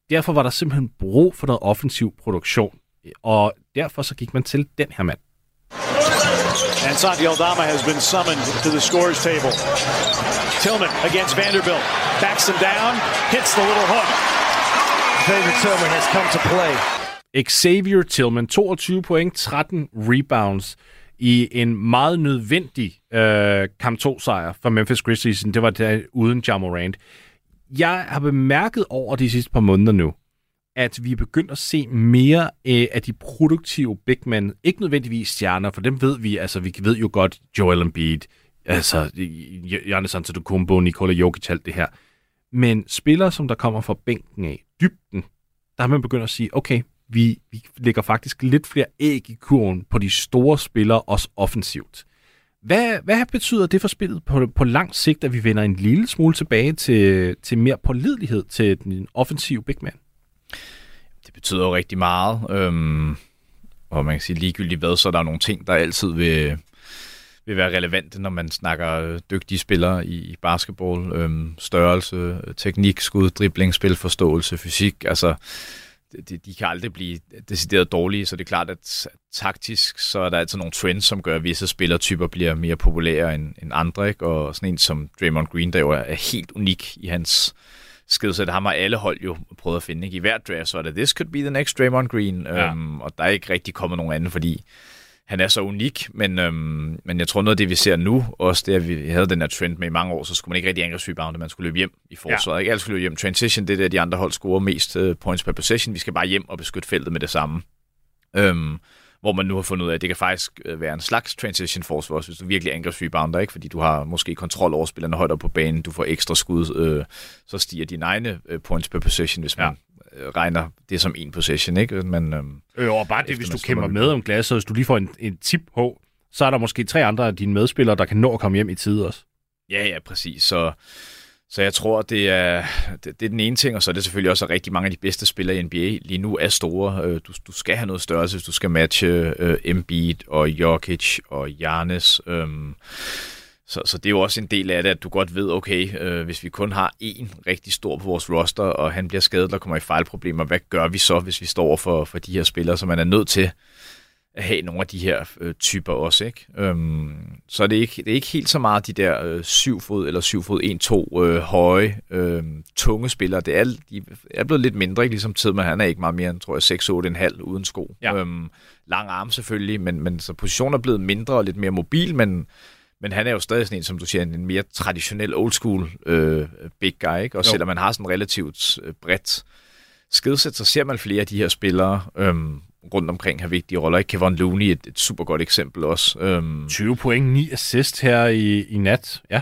Derfor var der simpelthen brug for noget offensiv produktion, og derfor så gik man til den her mand. And Santi Aldama has been summoned to the scores table. Tillman against Vanderbilt. Backs him down, hits the little hook. Xavier Tillman has come to play. Xavier Tillman, 22 point, 13 rebounds i en meget nødvendig øh, kamp 2 sejr for Memphis Grizzlies. Det var der uden Ja Morant. Jeg har bemærket over de sidste par måneder nu, at vi er begyndt at se mere øh, af de produktive big men. Ikke nødvendigvis stjerner, for dem ved vi, altså vi ved jo godt Joel Embiid, altså Giannis Antetokounmpo, Nikola Jokic, alt det her. Men spillere, som der kommer fra bænken af, dybden, der har man begyndt at sige, okay, vi, vi lægger faktisk lidt flere æg i kurven på de store spillere, også offensivt. Hvad, hvad betyder det for spillet på, på lang sigt, at vi vender en lille smule tilbage til, til mere pålidelighed til den offensive big man? Det betyder jo rigtig meget. Øhm, og man kan sige ligegyldigt hvad, så er der nogle ting, der altid vil, vil være relevante, når man snakker øh, dygtige spillere i basketball. Øhm, størrelse, øh, teknik, skud, dribling, spilforståelse, fysik. Altså, de, de kan aldrig blive decideret dårlige, så det er klart, at taktisk, så er der altid nogle trends, som gør, at visse spillertyper bliver mere populære end, end andre, ikke? og sådan en som Draymond Green, der jo er helt unik i hans skillset, ham har alle hold jo prøvet at finde. Ikke? I hver draft, så er det, this could be the next Draymond Green, ja. øhm, og der er ikke rigtig kommet nogen anden, fordi han er så unik, men, øhm, men jeg tror noget af det, vi ser nu, også det, at vi havde den her trend med i mange år, så skulle man ikke rigtig angrebsrebounde, man skulle løbe hjem i forsvaret. Ja. Ikke alle skulle løbe hjem. Transition, det er det, de andre hold scorer mest uh, points per possession. Vi skal bare hjem og beskytte feltet med det samme. Øhm, hvor man nu har fundet ud af, at det kan faktisk øh, være en slags transition forsvar, hvis du virkelig angrebsrebounder, ikke? fordi du har måske kontrol over spillerne højt op på banen, du får ekstra skud, øh, så stiger dine egne øh, points per possession, hvis man ja. regner det som en possession. Ikke? Men, øh, øh, og bare det, hvis du kæmper med om glasset, hvis du lige får en, en tip på, så er der måske tre andre af dine medspillere, der kan nå at komme hjem i tide også. Ja, ja, præcis. Så så jeg tror, det er, det, det er den ene ting, og så er det selvfølgelig også, at rigtig mange af de bedste spillere i NBA lige nu er store. Øh, du, du skal have noget størrelse, hvis du skal matche uh, Embiid og Jokic og Giannis. Um, så, så det er jo også en del af det, at du godt ved, okay, øh, hvis vi kun har én rigtig stor på vores roster, og han bliver skadet eller kommer i fejlproblemer, hvad gør vi så, hvis vi står for, for de her spillere, som man er nødt til have nogle af de her øh, typer også. Ikke? Øhm, så det er ikke, det er ikke helt så meget de der øh, 7 fod eller 7 fod 1-2 øh, høje, øh, tunge spillere. Det er, de er blevet lidt mindre, ikke? ligesom Tidman, han er ikke meget mere end, tror jeg, 6-8,5 uden sko. Ja. Øhm, lang arm selvfølgelig, men, men så positionen er blevet mindre og lidt mere mobil, men, men han er jo stadig sådan en, som du siger, en mere traditionel old school øh, big guy. Ikke? Og jo. selvom man har sådan relativt øh, bredt skidset, så ser man flere af de her spillere, øhm, rundt omkring har vigtige roller. Ikke? Kevin Looney et, et super godt eksempel også. Øhm, 20 point, 9 assist her i, i nat, ja.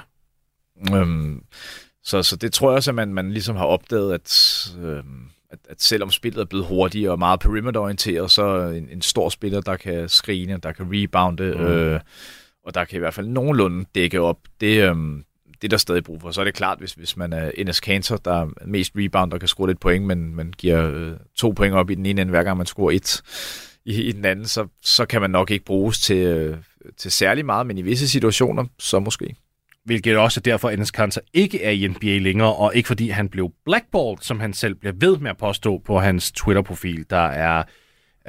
Øhm, så, så det tror jeg også, at man, man ligesom har opdaget, at, øhm, at, at selvom spillet er blevet hurtigere og meget perimeter-orienteret, så en, en stor spiller, der kan skrine, der kan rebounde, mm. øh, og der kan i hvert fald nogenlunde dække op, det, øhm, det er der stadig brug for. Så er det klart, hvis, hvis man er NS Cantor, der er mest rebound og kan score lidt point, men man giver øh, to point op i den ene ende, hver gang man scorer et i, i den anden, så, så kan man nok ikke bruges til, øh, til særlig meget, men i visse situationer, så måske. Hvilket også er derfor, at Enes Kanter ikke er i NBA længere, og ikke fordi han blev blackballed, som han selv bliver ved med at påstå på hans Twitter-profil, der er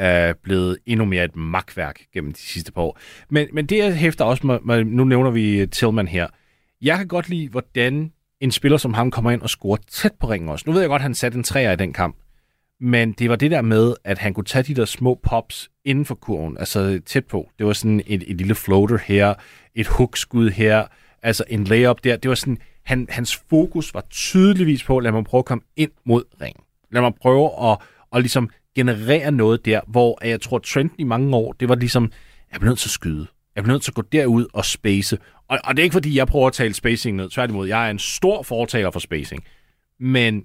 øh, blevet endnu mere et magtværk gennem de sidste par år. Men, men det jeg hæfter også, med, nu nævner vi Tillman her, jeg kan godt lide, hvordan en spiller som ham kommer ind og scorer tæt på ringen også. Nu ved jeg godt, at han satte en træer i den kamp. Men det var det der med, at han kunne tage de der små pops inden for kurven, altså tæt på. Det var sådan et, et lille floater her, et hookskud her, altså en layup der. Det var sådan, han, hans fokus var tydeligvis på, lad mig prøve at komme ind mod ringen. Lad mig prøve at, at ligesom generere noget der, hvor jeg tror, trenden i mange år, det var ligesom, jeg bliver nødt til at skyde. Jeg bliver nødt til at gå derud og space. Og, og det er ikke, fordi jeg prøver at tale spacing ned. Tværtimod, jeg er en stor fortaler for spacing. Men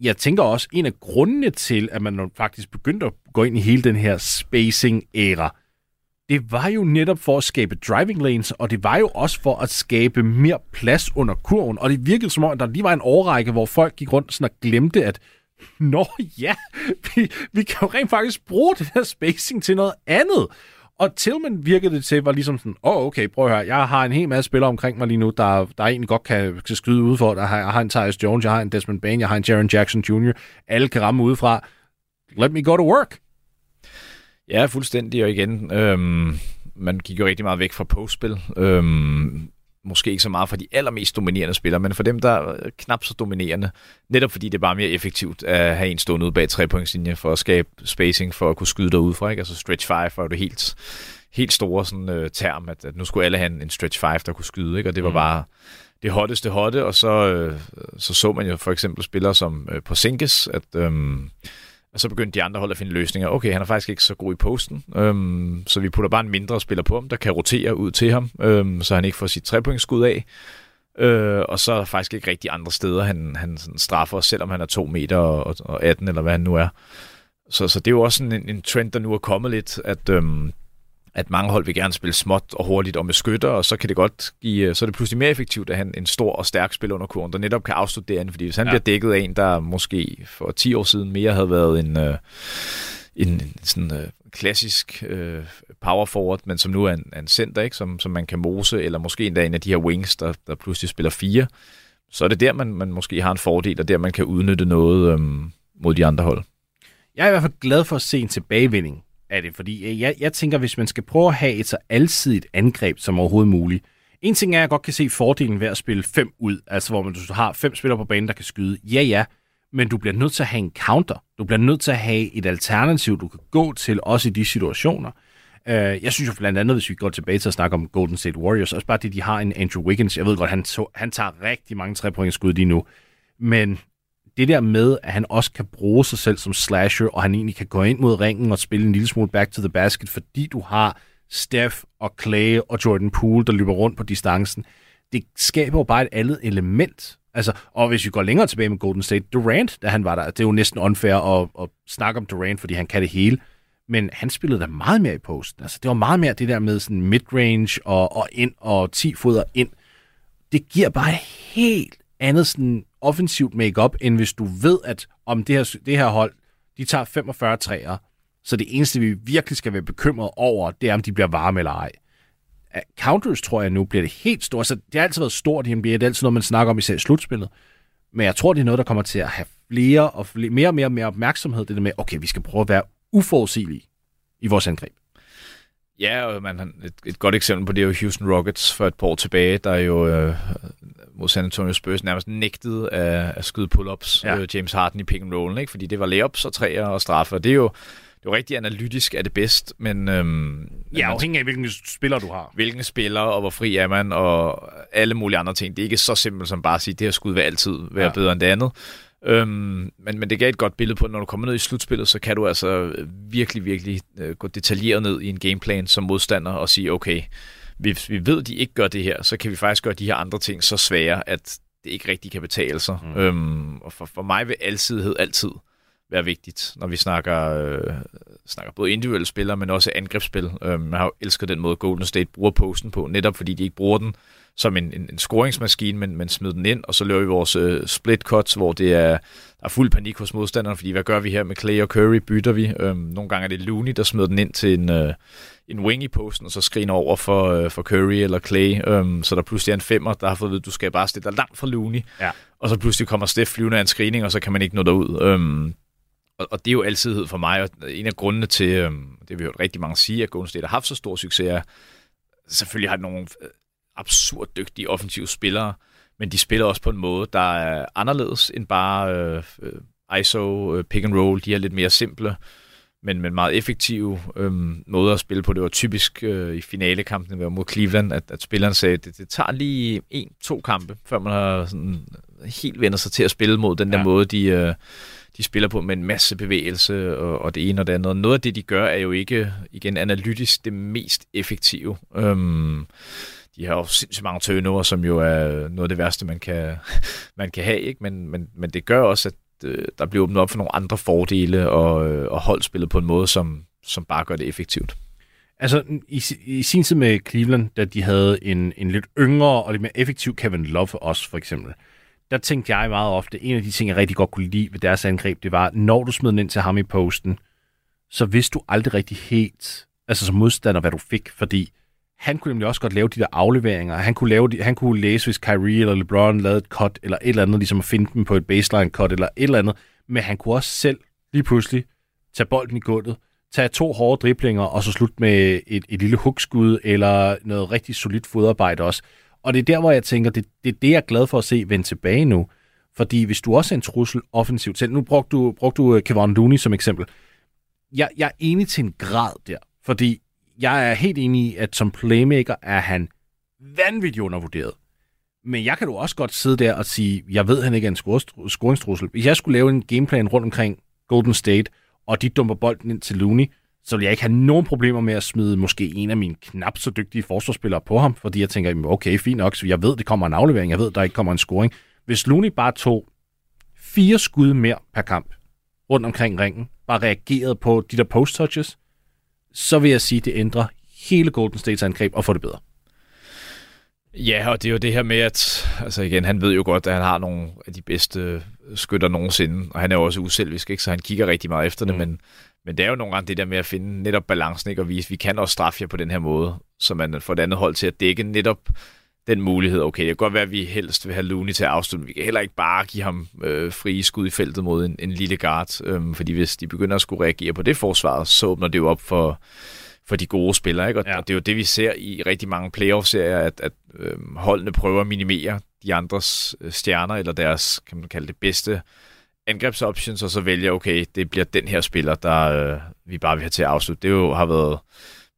jeg tænker også, en af grundene til, at man faktisk begyndte at gå ind i hele den her spacing-æra, det var jo netop for at skabe driving lanes, og det var jo også for at skabe mere plads under kurven. Og det virkede som om, at der lige var en årrække, hvor folk gik rundt sådan og glemte, at Nå ja, vi, vi kan jo rent faktisk bruge det her spacing til noget andet. Og Tillman virkede det til, var ligesom sådan, åh, oh, okay, prøv at høre, jeg har en hel masse spillere omkring mig lige nu, der, der egentlig godt kan, kan skyde udefra. Der har, jeg har en Tyus Jones, jeg har en Desmond Bain, jeg har en Jaron Jackson Jr. Alle kan ramme udefra. Let me go to work. Ja, fuldstændig. Og igen, øhm, man gik jo rigtig meget væk fra postspil. Øhm, måske ikke så meget for de allermest dominerende spillere, men for dem, der er knap så dominerende. Netop fordi det er bare mere effektivt at have en stående ud bag trepointslinje for at skabe spacing, for at kunne skyde derud fra. Ikke? Altså stretch 5 var det helt, helt store sådan, uh, term, at, at nu skulle alle have en, en stretch 5, der kunne skyde, ikke? og det var mm. bare det hotteste hotte, og så, øh, så så man jo for eksempel spillere som øh, på Sinkes, at, øhm, og så begyndte de andre hold at finde løsninger. Okay, han er faktisk ikke så god i posten, øhm, så vi putter bare en mindre spiller på ham, der kan rotere ud til ham, øhm, så han ikke får sit trepointskud af. Øh, og så er der faktisk ikke rigtig andre steder, han, han sådan straffer, selvom han er 2 meter og, og 18, eller hvad han nu er. Så, så det er jo også en, en trend, der nu er kommet lidt, at, øhm, at mange hold vil gerne spille småt og hurtigt og med skytter, og så kan det godt give, så er det pludselig mere effektivt at have en stor og stærk spiller under kurven, der netop kan afslutte det andet, fordi hvis han ja. bliver dækket af en, der måske for 10 år siden mere havde været en, øh, en, en sådan øh, klassisk øh, power forward, men som nu er en, er en center, ikke? Som, som man kan mose, eller måske endda en af de her wings, der, der pludselig spiller fire, så er det der, man, man måske har en fordel, og der man kan udnytte noget øhm, mod de andre hold. Jeg er i hvert fald glad for at se en tilbagevending af det, fordi øh, jeg, jeg tænker, hvis man skal prøve at have et så alsidigt angreb som overhovedet muligt, en ting er, at jeg godt kan se fordelen ved at spille fem ud, altså hvor man, du har fem spillere på banen, der kan skyde. Ja, ja, men du bliver nødt til at have en counter. Du bliver nødt til at have et alternativ, du kan gå til, også i de situationer. Uh, jeg synes jo blandt andet, hvis vi går tilbage til at snakke om Golden State Warriors, også bare det, de har en Andrew Wiggins. Jeg ved godt, han, så, han tager rigtig mange trepointsskud lige nu, men det der med, at han også kan bruge sig selv som slasher, og han egentlig kan gå ind mod ringen og spille en lille smule back to the basket, fordi du har Steph og Clay og Jordan Poole, der løber rundt på distancen. Det skaber jo bare et andet element. Altså, og hvis vi går længere tilbage med Golden State, Durant, da han var der, det er jo næsten unfair at, at snakke om Durant, fordi han kan det hele. Men han spillede da meget mere i posten. Altså, det var meget mere det der med sådan midrange og, og ind og 10 fodder ind. Det giver bare helt andet sådan offensivt makeup end hvis du ved, at om det her, det her hold, de tager 45 træer, så det eneste, vi virkelig skal være bekymret over, det er, om de bliver varme eller ej. Counters, tror jeg nu, bliver det helt stort. Så det har altid været stort i NBA. Det er altid noget, man snakker om især i slutspillet. Men jeg tror, det er noget, der kommer til at have flere og flere, mere og mere, mere opmærksomhed. Det der med, okay, vi skal prøve at være uforudsigelige i vores angreb. Ja, og man, et, et godt eksempel på det er jo Houston Rockets for et par år tilbage, der jo øh, mod San Antonio Spurs nærmest nægtede at, at skyde pull-ups ja. øh, James Harden i pick and roll, ikke? fordi det var layups og træer og straffe, det er jo det er jo rigtig analytisk er det bedst, men... Øhm, ja, afhængig af, hvilken spiller du har. Hvilken spiller, og hvor fri er man, og alle mulige andre ting. Det er ikke så simpelt som bare at sige, at det her skud vil altid være ja. bedre end det andet. Øhm, men, men det gav et godt billede på, at når du kommer ned i slutspillet, så kan du altså virkelig, virkelig øh, gå detaljeret ned i en gameplan som modstander og sige, okay, hvis vi ved, at de ikke gør det her, så kan vi faktisk gøre de her andre ting så svære, at det ikke rigtig kan betale sig. Mm. Øhm, og for, for mig vil alsidighed altid være vigtigt, når vi snakker, øh, snakker både individuelle spillere, men også angrebsspil. Øh, man har jo elsket den måde, Golden State bruger posten på, netop fordi de ikke bruger den som en, en, en scoringsmaskine, men, men smider den ind, og så løber vi vores øh, split cuts, hvor det er, der er fuld panik hos modstanderne, fordi hvad gør vi her med Clay og Curry? Bytter vi? Øh, nogle gange er det Looney, der smider den ind til en, øh, en wing i posten, og så skriner over for, øh, for Curry eller Clay, øh, så der pludselig er en femmer, der har fået at du skal bare stille dig langt fra Looney, ja. og så pludselig kommer Steph flyvende af en screening, og så kan man ikke nå derud. Øh, og, og det er jo altid for mig, og en af grundene til, øh, det har vi hørt rigtig mange sige, at Golden State har haft så stor succes, er, selvfølgelig har de nogle øh, absurd dygtige offensive spillere, men de spiller også på en måde, der er anderledes end bare øh, øh ISO, øh, pick and roll. De er lidt mere simple, men, men meget effektive øh, måder at spille på. Det var typisk øh, i finalekampen mod Cleveland, at, at spilleren sagde, at det, det tager lige en-to kampe, før man har sådan helt vendt sig til at spille mod den der ja. måde, de... Øh, de spiller på med en masse bevægelse og, og det ene og det andet. Noget af det, de gør, er jo ikke, igen, analytisk det mest effektive. Øhm, de har jo sindssygt mange turnover, som jo er noget af det værste, man kan, (laughs) man kan have, ikke? Men, men, men det gør også, at øh, der bliver åbnet op for nogle andre fordele og, øh, og holdspillet på en måde, som, som bare gør det effektivt. Altså, i, i sin tid med Cleveland, da de havde en, en lidt yngre og lidt mere effektiv Kevin Love også, for eksempel, der tænkte jeg meget ofte, en af de ting, jeg rigtig godt kunne lide ved deres angreb, det var, når du smed den ind til ham i posten, så vidste du aldrig rigtig helt, altså som modstander, hvad du fik, fordi han kunne nemlig også godt lave de der afleveringer. Han kunne, lave de, han kunne læse, hvis Kyrie eller LeBron lavede et cut, eller et eller andet, ligesom at finde dem på et baseline cut, eller et eller andet. Men han kunne også selv lige pludselig tage bolden i gulvet, tage to hårde driblinger, og så slutte med et, et lille hugskud, eller noget rigtig solidt fodarbejde også. Og det er der, hvor jeg tænker, det, det er det, jeg er glad for at se vende tilbage nu. Fordi hvis du også er en trussel offensivt selv, nu brugte du, brugte du øh, Kevin Looney som eksempel. Jeg, jeg er enig til en grad der, fordi jeg er helt enig i, at som playmaker er han vanvittigt undervurderet. Men jeg kan jo også godt sidde der og sige, jeg ved, at han ikke er en scoringstrussel. Hvis jeg skulle lave en gameplan rundt omkring Golden State, og de dumper bolden ind til Looney, så vil jeg ikke have nogen problemer med at smide måske en af mine knap så dygtige forsvarsspillere på ham, fordi jeg tænker, okay, fint nok, så jeg ved, det kommer en aflevering, jeg ved, der ikke kommer en scoring. Hvis Looney bare tog fire skud mere per kamp rundt omkring ringen, bare reagerede på de der post-touches, så vil jeg sige, det ændrer hele Golden States angreb og får det bedre. Ja, og det er jo det her med, at altså igen, han ved jo godt, at han har nogle af de bedste skytter nogensinde, og han er jo også uselvisk, ikke? så han kigger rigtig meget efter det, mm. men, men det er jo nogle gange det der med at finde netop balancen, ikke? og vise, at vi kan også straffe jer på den her måde, så man får et andet hold til at dække netop den mulighed. Okay, det kan godt være, at vi helst vil have Looney til at afslutte, vi kan heller ikke bare give ham øh, frie skud i feltet mod en, en lille guard, øh, fordi hvis de begynder at skulle reagere på det forsvar, så åbner det jo op for for de gode spillere. Ikke? Og, ja. og det er jo det, vi ser i rigtig mange playoff-serier, at, at øh, holdene prøver at minimere de andres øh, stjerner, eller deres, kan man kalde det, bedste angrebsoptions, og så vælger, okay, det bliver den her spiller, der øh, vi bare vil have til at afslutte. Det jo har været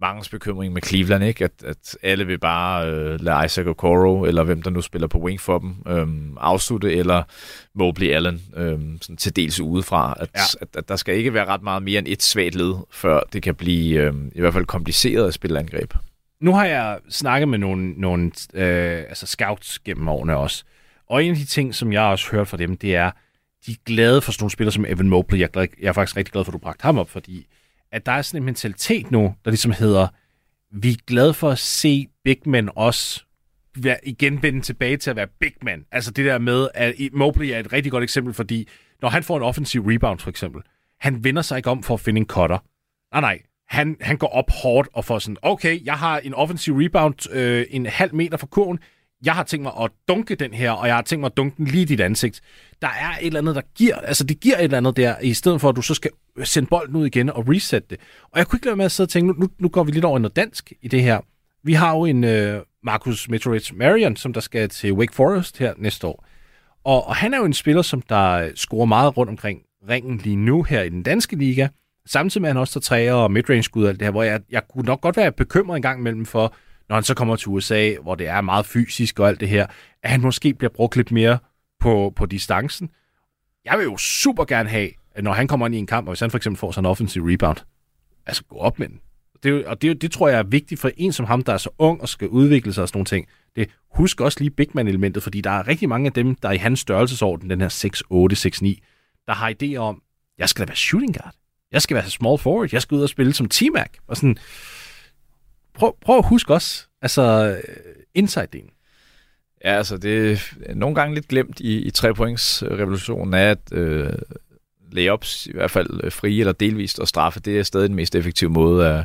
mange bekymring med Cleveland, ikke? At, at alle vil bare øh, lade Isaac Okoro, eller hvem der nu spiller på wing for dem, øh, afslutte, eller Mobley Allen øh, sådan til dels udefra. At, ja. at, at der skal ikke være ret meget mere end et svagt led, før det kan blive øh, i hvert fald kompliceret at spille angreb. Nu har jeg snakket med nogle, nogle øh, altså scouts gennem årene også, og en af de ting, som jeg også hørt fra dem, det er, de er glade for sådan nogle spillere som Evan Mobley. Jeg er, glad, jeg er faktisk rigtig glad for, at du bragte ham op, fordi at der er sådan en mentalitet nu, der ligesom hedder, vi er glade for at se big men også igen vende tilbage til at være big man. Altså det der med, at Mobley er et rigtig godt eksempel, fordi når han får en offensiv rebound for eksempel, han vender sig ikke om for at finde en cutter. Nej, nej. Han, han går op hårdt og får sådan, okay, jeg har en offensiv rebound øh, en halv meter fra kurven, jeg har tænkt mig at dunke den her, og jeg har tænkt mig at dunke den lige i dit ansigt. Der er et eller andet, der giver, altså det giver et eller andet der, i stedet for at du så skal sende bolden ud igen og reset det. Og jeg kunne ikke lade med at sidde og tænke, nu, nu går vi lidt over i noget dansk i det her. Vi har jo en øh, Marcus Meteorich Marion, som der skal til Wake Forest her næste år. Og, og han er jo en spiller, som der øh, scorer meget rundt omkring ringen lige nu her i den danske liga. Samtidig med, at han også tager træer og midrange skud og alt det her, hvor jeg, jeg kunne nok godt være bekymret en gang imellem for, når han så kommer til USA, hvor det er meget fysisk og alt det her, at han måske bliver brugt lidt mere på, på distancen. Jeg vil jo super gerne have, at når han kommer ind i en kamp, og hvis han for eksempel får sådan en offensiv rebound, altså gå op med den. Det, og det, det tror jeg er vigtigt for en som ham, der er så ung og skal udvikle sig og sådan nogle ting. Det, husk også lige big man-elementet, fordi der er rigtig mange af dem, der er i hans størrelsesorden, den her 6-8, 6-9, der har idéer om, jeg skal da være shooting guard. Jeg skal være small forward. Jeg skal ud og spille som T-Mac. Og sådan, prøv, prøv at huske også, altså inside-delen. Ja, altså det er nogle gange lidt glemt i, i tre points revolutionen er, at øh, layups, i hvert fald øh, frie eller delvist, og straffe, det er stadig den mest effektive måde at,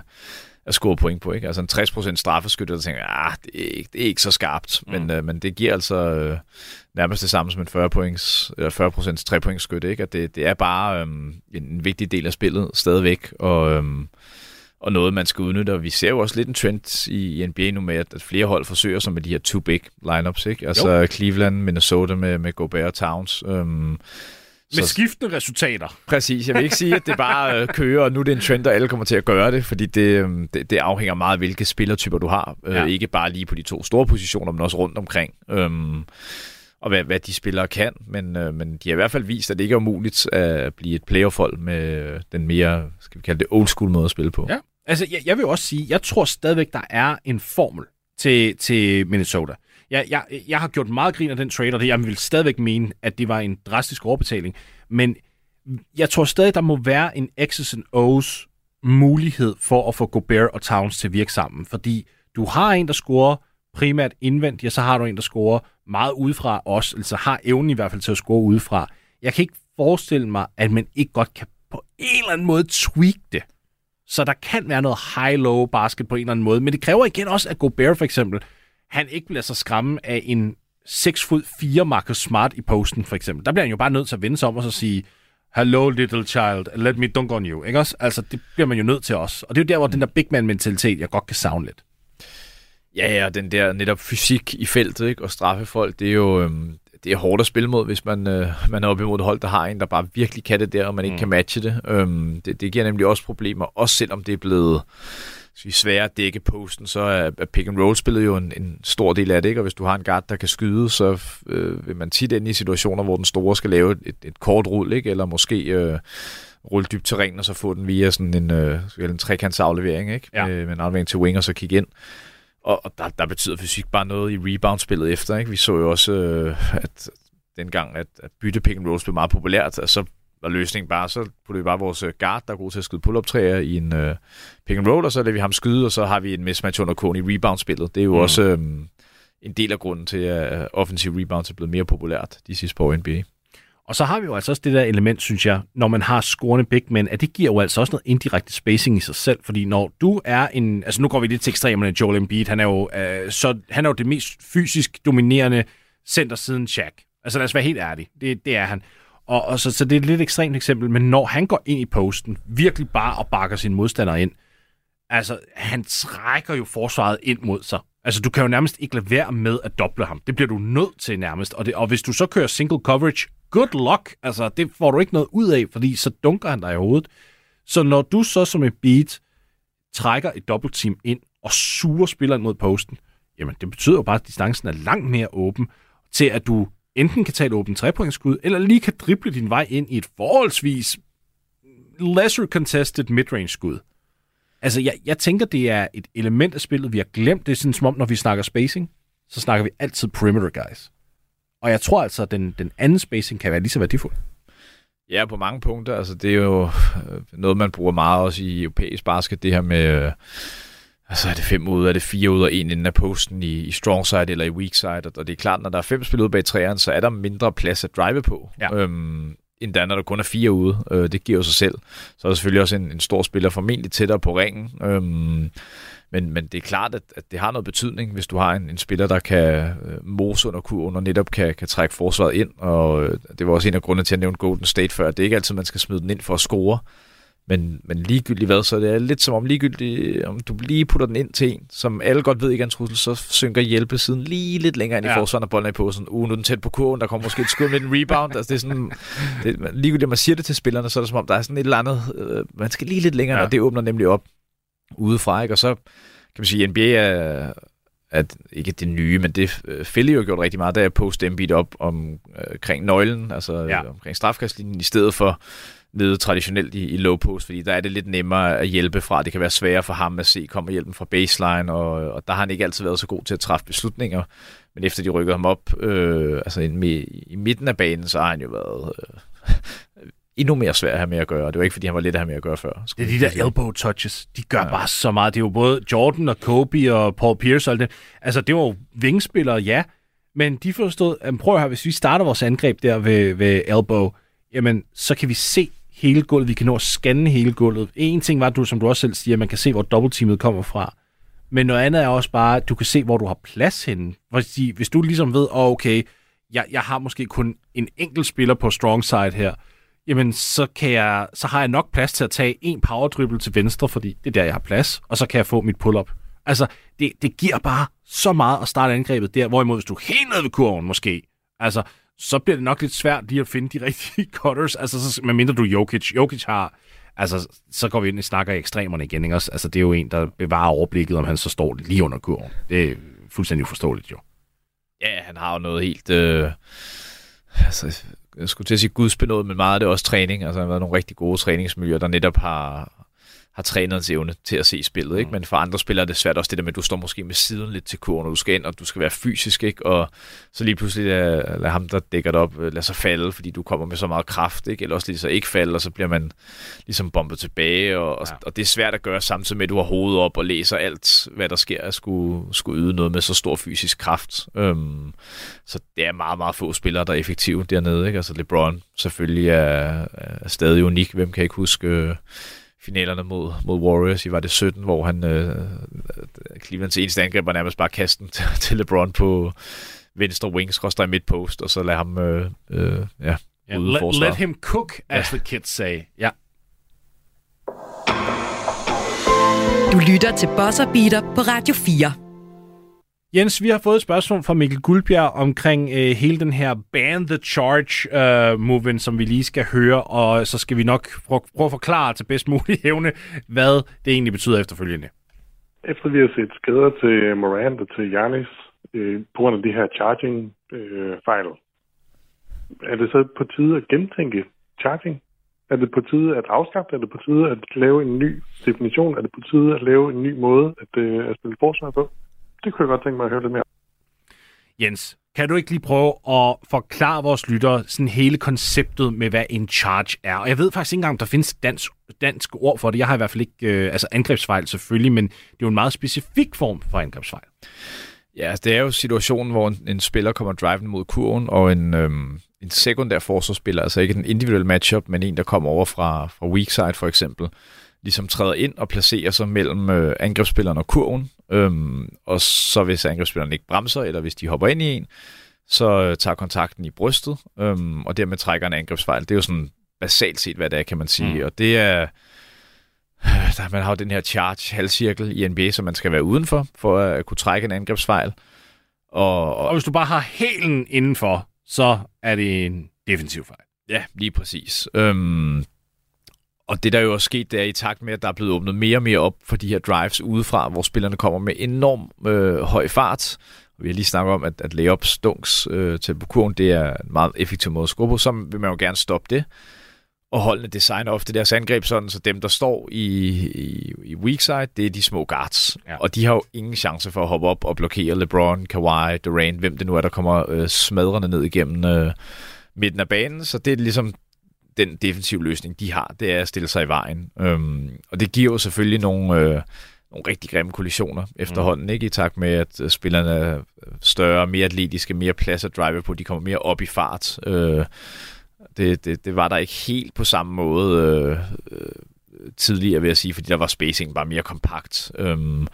at score point på. Ikke? Altså en 60% straffeskytte, der tænker, ah, det er, ikke, det er ikke så skarpt, mm. men, øh, men det giver altså øh, nærmest det samme som en 40 points, eller 40% 3 points skytte, ikke? At det, det er bare øh, en vigtig del af spillet stadigvæk, og øh, og noget, man skal udnytte. Og vi ser jo også lidt en trend i, i NBA nu med, at, at flere hold forsøger sig med de her two big lineups, ikke? Altså jo. Cleveland, Minnesota med, med Gobert Towns. Øhm, med så, skiftende resultater. Præcis. Jeg vil ikke sige, at det bare øh, (laughs) kører, og nu er det en trend, og alle kommer til at gøre det, fordi det, øhm, det, det afhænger meget af, hvilke spillertyper du har. Øh, ja. Ikke bare lige på de to store positioner, men også rundt omkring. Øhm, og hvad, hvad de spillere kan, men, øh, men de har i hvert fald vist, at det ikke er umuligt at blive et playoff-hold med øh, den mere, skal vi kalde det, old school måde at spille på. Ja, Altså, jeg, jeg vil også sige, jeg tror stadigvæk, der er en formel til, til Minnesota. Jeg, jeg, jeg har gjort meget grin af den trade, og det, jeg vil stadigvæk mene, at det var en drastisk overbetaling. Men jeg tror stadig, der må være en X's and O's mulighed for at få Gobert og Towns til at virke sammen. Fordi du har en, der scorer primært indvendigt, og så har du en, der scorer meget udefra også, altså har evnen i hvert fald til at score udefra. Jeg kan ikke forestille mig, at man ikke godt kan på en eller anden måde tweak det. Så der kan være noget high-low basket på en eller anden måde. Men det kræver igen også, at Gobert for eksempel, han ikke bliver så skræmme af en 6 fod 4 Marcus Smart i posten, for eksempel. Der bliver han jo bare nødt til at vende sig om og så sige, hello little child, let me dunk on you. Ikke også? Altså, det bliver man jo nødt til også. Og det er jo der, hvor den der big man-mentalitet, jeg godt kan savne lidt. Ja, ja, den der netop fysik i feltet, ikke? og straffe folk, det er jo, øhm, det er hårdt at spille mod, hvis man, øh, man er oppe imod et hold, der har en, der bare virkelig kan det der, og man ikke mm. kan matche det. Øhm, det. Det giver nemlig også problemer, også selvom det er blevet vi svære at dække posten, så er, pick and roll spillet jo en, en stor del af det, ikke? og hvis du har en guard, der kan skyde, så øh, vil man tit ende i situationer, hvor den store skal lave et, et kort rull, ikke? eller måske... Øh, rulle dybt til ringen, og så få den via sådan en, øh, en trekants aflevering, ikke? Ja. Med, med en aflevering til wing, og så kigge ind. Og, og der, der betyder fysik bare noget i rebound-spillet efter, ikke? Vi så jo også, øh, at dengang, at, at bytte pick and rolls blev meget populært, og så var løsningen bare, så putter vi bare vores øh, guard, der er god til at skyde pull-up træer i en øh, pick and roll, og så lader vi ham skyde, og så har vi en mismatch under Kone i rebound-spillet. Det er jo mm. også øh, en del af grunden til, at offensive rebounds er blevet mere populært de sidste par år i NBA. Og så har vi jo altså også det der element, synes jeg, når man har scorende big men, at det giver jo altså også noget indirekte spacing i sig selv, fordi når du er en, altså nu går vi lidt til ekstremerne, Joel Embiid, han er jo, øh, så, han er jo det mest fysisk dominerende center siden Shaq. Altså lad os være helt ærlige, det, det er han. Og, og så, så det er et lidt ekstremt eksempel, men når han går ind i posten, virkelig bare og bakker sine modstandere ind, altså han trækker jo forsvaret ind mod sig. Altså, du kan jo nærmest ikke lade være med at doble ham. Det bliver du nødt til nærmest. Og, det, og hvis du så kører single coverage, good luck. Altså, det får du ikke noget ud af, fordi så dunker han dig i hovedet. Så når du så som en beat trækker et dobbeltteam ind og suger spilleren mod posten, jamen det betyder jo bare, at distancen er langt mere åben til, at du enten kan tage et åbent trepointskud, eller lige kan drible din vej ind i et forholdsvis lesser contested midrange skud. Altså, jeg, jeg tænker, det er et element af spillet, vi har glemt. Det er sådan som om, når vi snakker spacing, så snakker vi altid perimeter guys. Og jeg tror altså, at den, den anden spacing kan være lige så værdifuld. Ja, på mange punkter. Altså, det er jo øh, noget, man bruger meget også i europæisk basket, det her med, øh, altså er det fem ud, er det fire ud og en inden af posten i, i strong side eller i weak side, og det er klart, når der er fem spil ud bag træerne, så er der mindre plads at drive på. Ja. Øhm, endda der, når der kun er fire ude. Øh, det giver jo sig selv. Så er der selvfølgelig også en, en stor spiller formentlig tættere på ringen. Øhm, men, men det er klart, at, at det har noget betydning, hvis du har en, en spiller, der kan øh, mose under kurven og netop kan, kan trække forsvaret ind. Og øh, det var også en af grundene til at nævne Golden State før. Det er ikke altid, man skal smide den ind for at score. Men, men ligegyldigt hvad, så det er lidt som om ligegyldigt, om du lige putter den ind til en, som alle godt ved ikke er en trussel, så synker hjælpesiden lige lidt længere ind ja. i forsvaret, når bolden er på. Sådan, uh, nu er den tæt på kurven, der kommer måske et skud med en rebound. altså, det er sådan, (laughs) det, ligegyldigt, at man siger det til spillerne, så er det som om, der er sådan et eller andet, øh, man skal lige lidt længere, ja. og det åbner nemlig op udefra, ikke? Og så kan man sige, at NBA er, at ikke det nye, men det øh, Philly jo gjort rigtig meget, der er post Embiid op om, øh, omkring nøglen, altså ja. omkring strafkastlinjen, i stedet for nede traditionelt i, i low post, fordi der er det lidt nemmere at hjælpe fra. Det kan være sværere for ham at se, kommer hjælpen fra baseline, og, og der har han ikke altid været så god til at træffe beslutninger. Men efter de rykkede ham op, øh, altså i, i midten af banen, så har han jo været øh, endnu mere svær at have med at gøre. Det var ikke, fordi han var lidt at have med at gøre før. Det er de der elbow touches. De gør ja. bare så meget. Det er jo både Jordan og Kobe og Paul Pierce og alt det. Altså, det var jo vingspillere, ja. Men de forstod, at prøv at høre, hvis vi starter vores angreb der ved, ved elbow, jamen, så kan vi se hele gulvet. Vi kan nå at scanne hele gulvet. En ting var, du, som du også selv siger, at man kan se, hvor dobbeltteamet kommer fra. Men noget andet er også bare, at du kan se, hvor du har plads henne. Fordi hvis du ligesom ved, oh, okay, jeg, jeg har måske kun en enkelt spiller på strong side her, jamen så, kan jeg, så har jeg nok plads til at tage en power dribble til venstre, fordi det er der, jeg har plads, og så kan jeg få mit pull-up. Altså, det, det giver bare så meget at starte angrebet der, hvorimod hvis du er helt nede ved kurven måske, altså, så bliver det nok lidt svært lige at finde de (laughs) rigtige cutters, altså, så, medmindre du Jokic. Jokic har, altså, så går vi ind og snakker i ekstremerne igen, ikke også? Altså, det er jo en, der bevarer overblikket, om han så står lige under kurven. Det er fuldstændig uforståeligt, jo. Ja, han har jo noget helt... Øh, altså, jeg skulle til at sige gudsbenået, men meget af det er også træning. Altså, han har været nogle rigtig gode træningsmiljøer, der netop har, har trænerens evne til at se spillet. Ikke? Mm. Men for andre spillere er det svært også det der med, at du står måske med siden lidt til kurven, og du skal ind, og du skal være fysisk, ikke? og så lige pludselig lad, lad ham, der dækker det op, lad sig falde, fordi du kommer med så meget kraft, ikke? eller også lige så ikke falde, og så bliver man ligesom bombet tilbage, og, ja. og det er svært at gøre samtidig med, at du har hovedet op og læser alt, hvad der sker, at skulle, skulle yde noget med så stor fysisk kraft. Øhm, så det er meget, meget få spillere, der er effektive dernede. Ikke? Altså LeBron selvfølgelig er, er stadig unik, hvem kan ikke huske... Finalerne mod, mod Warriors i var det 17, hvor han øh, Clevelands eneste angreb var nærmest bare kasten til, til LeBron på venstre wing, skråstrej midt post, og så lade ham øh, øh, ja, yeah, let, let him cook, as ja. the kids say. Ja. Du lytter til Bosser Beater på Radio 4. Jens, vi har fået et spørgsmål fra Mikkel Guldbjerg omkring øh, hele den her Ban the Charge øh, movement, som vi lige skal høre, og så skal vi nok prøve, prøve at forklare til bedst mulig (laughs) evne, hvad det egentlig betyder efterfølgende. Efter vi har set skader til Morant og til Giannis øh, på grund af de her charging-fejl, øh, er det så på tide at gentænke charging? Er det på tide at afskaffe? Er det på tide at lave en ny definition? Er det på tide at lave en ny måde at, øh, at spille forsvar på? Det kunne jeg godt tænke mig at høre lidt mere. Jens, kan du ikke lige prøve at forklare vores lyttere sådan hele konceptet med, hvad en charge er? Og jeg ved faktisk ikke engang, om der findes dansk, dansk ord for det. Jeg har i hvert fald ikke, øh, altså angrebsfejl selvfølgelig, men det er jo en meget specifik form for angrebsfejl. Ja, altså, det er jo situationen, hvor en, en spiller kommer drivende mod kurven, og en, øhm, en sekundær forsvarsspiller, altså ikke en individuel matchup, men en, der kommer over fra, fra weak side for eksempel, ligesom træder ind og placerer sig mellem øh, angrebsspilleren og kurven, øhm, og så hvis angrebsspilleren ikke bremser, eller hvis de hopper ind i en, så øh, tager kontakten i brystet, øhm, og dermed trækker en angrebsfejl. Det er jo sådan basalt set, hvad det er, kan man sige. Mm. Og det er... Der, man har jo den her charge halvcirkel i NBA, som man skal være udenfor, for at kunne trække en angrebsfejl. Og, og, og hvis du bare har hælen indenfor, så er det en defensiv fejl. Ja, lige præcis. Øhm, og det, der jo er sket, det er i takt med, at der er blevet åbnet mere og mere op for de her drives udefra, hvor spillerne kommer med enorm øh, høj fart. Vi har lige snakket om, at, at layup stunks øh, til på kurven, det er en meget effektiv måde at score på. Så vil man jo gerne stoppe det. Og holdene designer ofte deres angreb sådan, så dem, der står i, i, i weak side, det er de små guards. Ja. Og de har jo ingen chance for at hoppe op og blokere LeBron, Kawhi, Durant, hvem det nu er, der kommer øh, smadrende ned igennem øh, midten af banen. Så det er ligesom den defensive løsning, de har, det er at stille sig i vejen. Øhm, og det giver jo selvfølgelig nogle, øh, nogle rigtig grimme kollisioner efterhånden, mm. ikke? I takt med, at øh, spillerne er større, mere atletiske, mere plads at drive på, de kommer mere op i fart. Øh, det, det, det var der ikke helt på samme måde øh, øh, tidligere, vil jeg sige, fordi der var spacing bare mere kompakt. Øhm,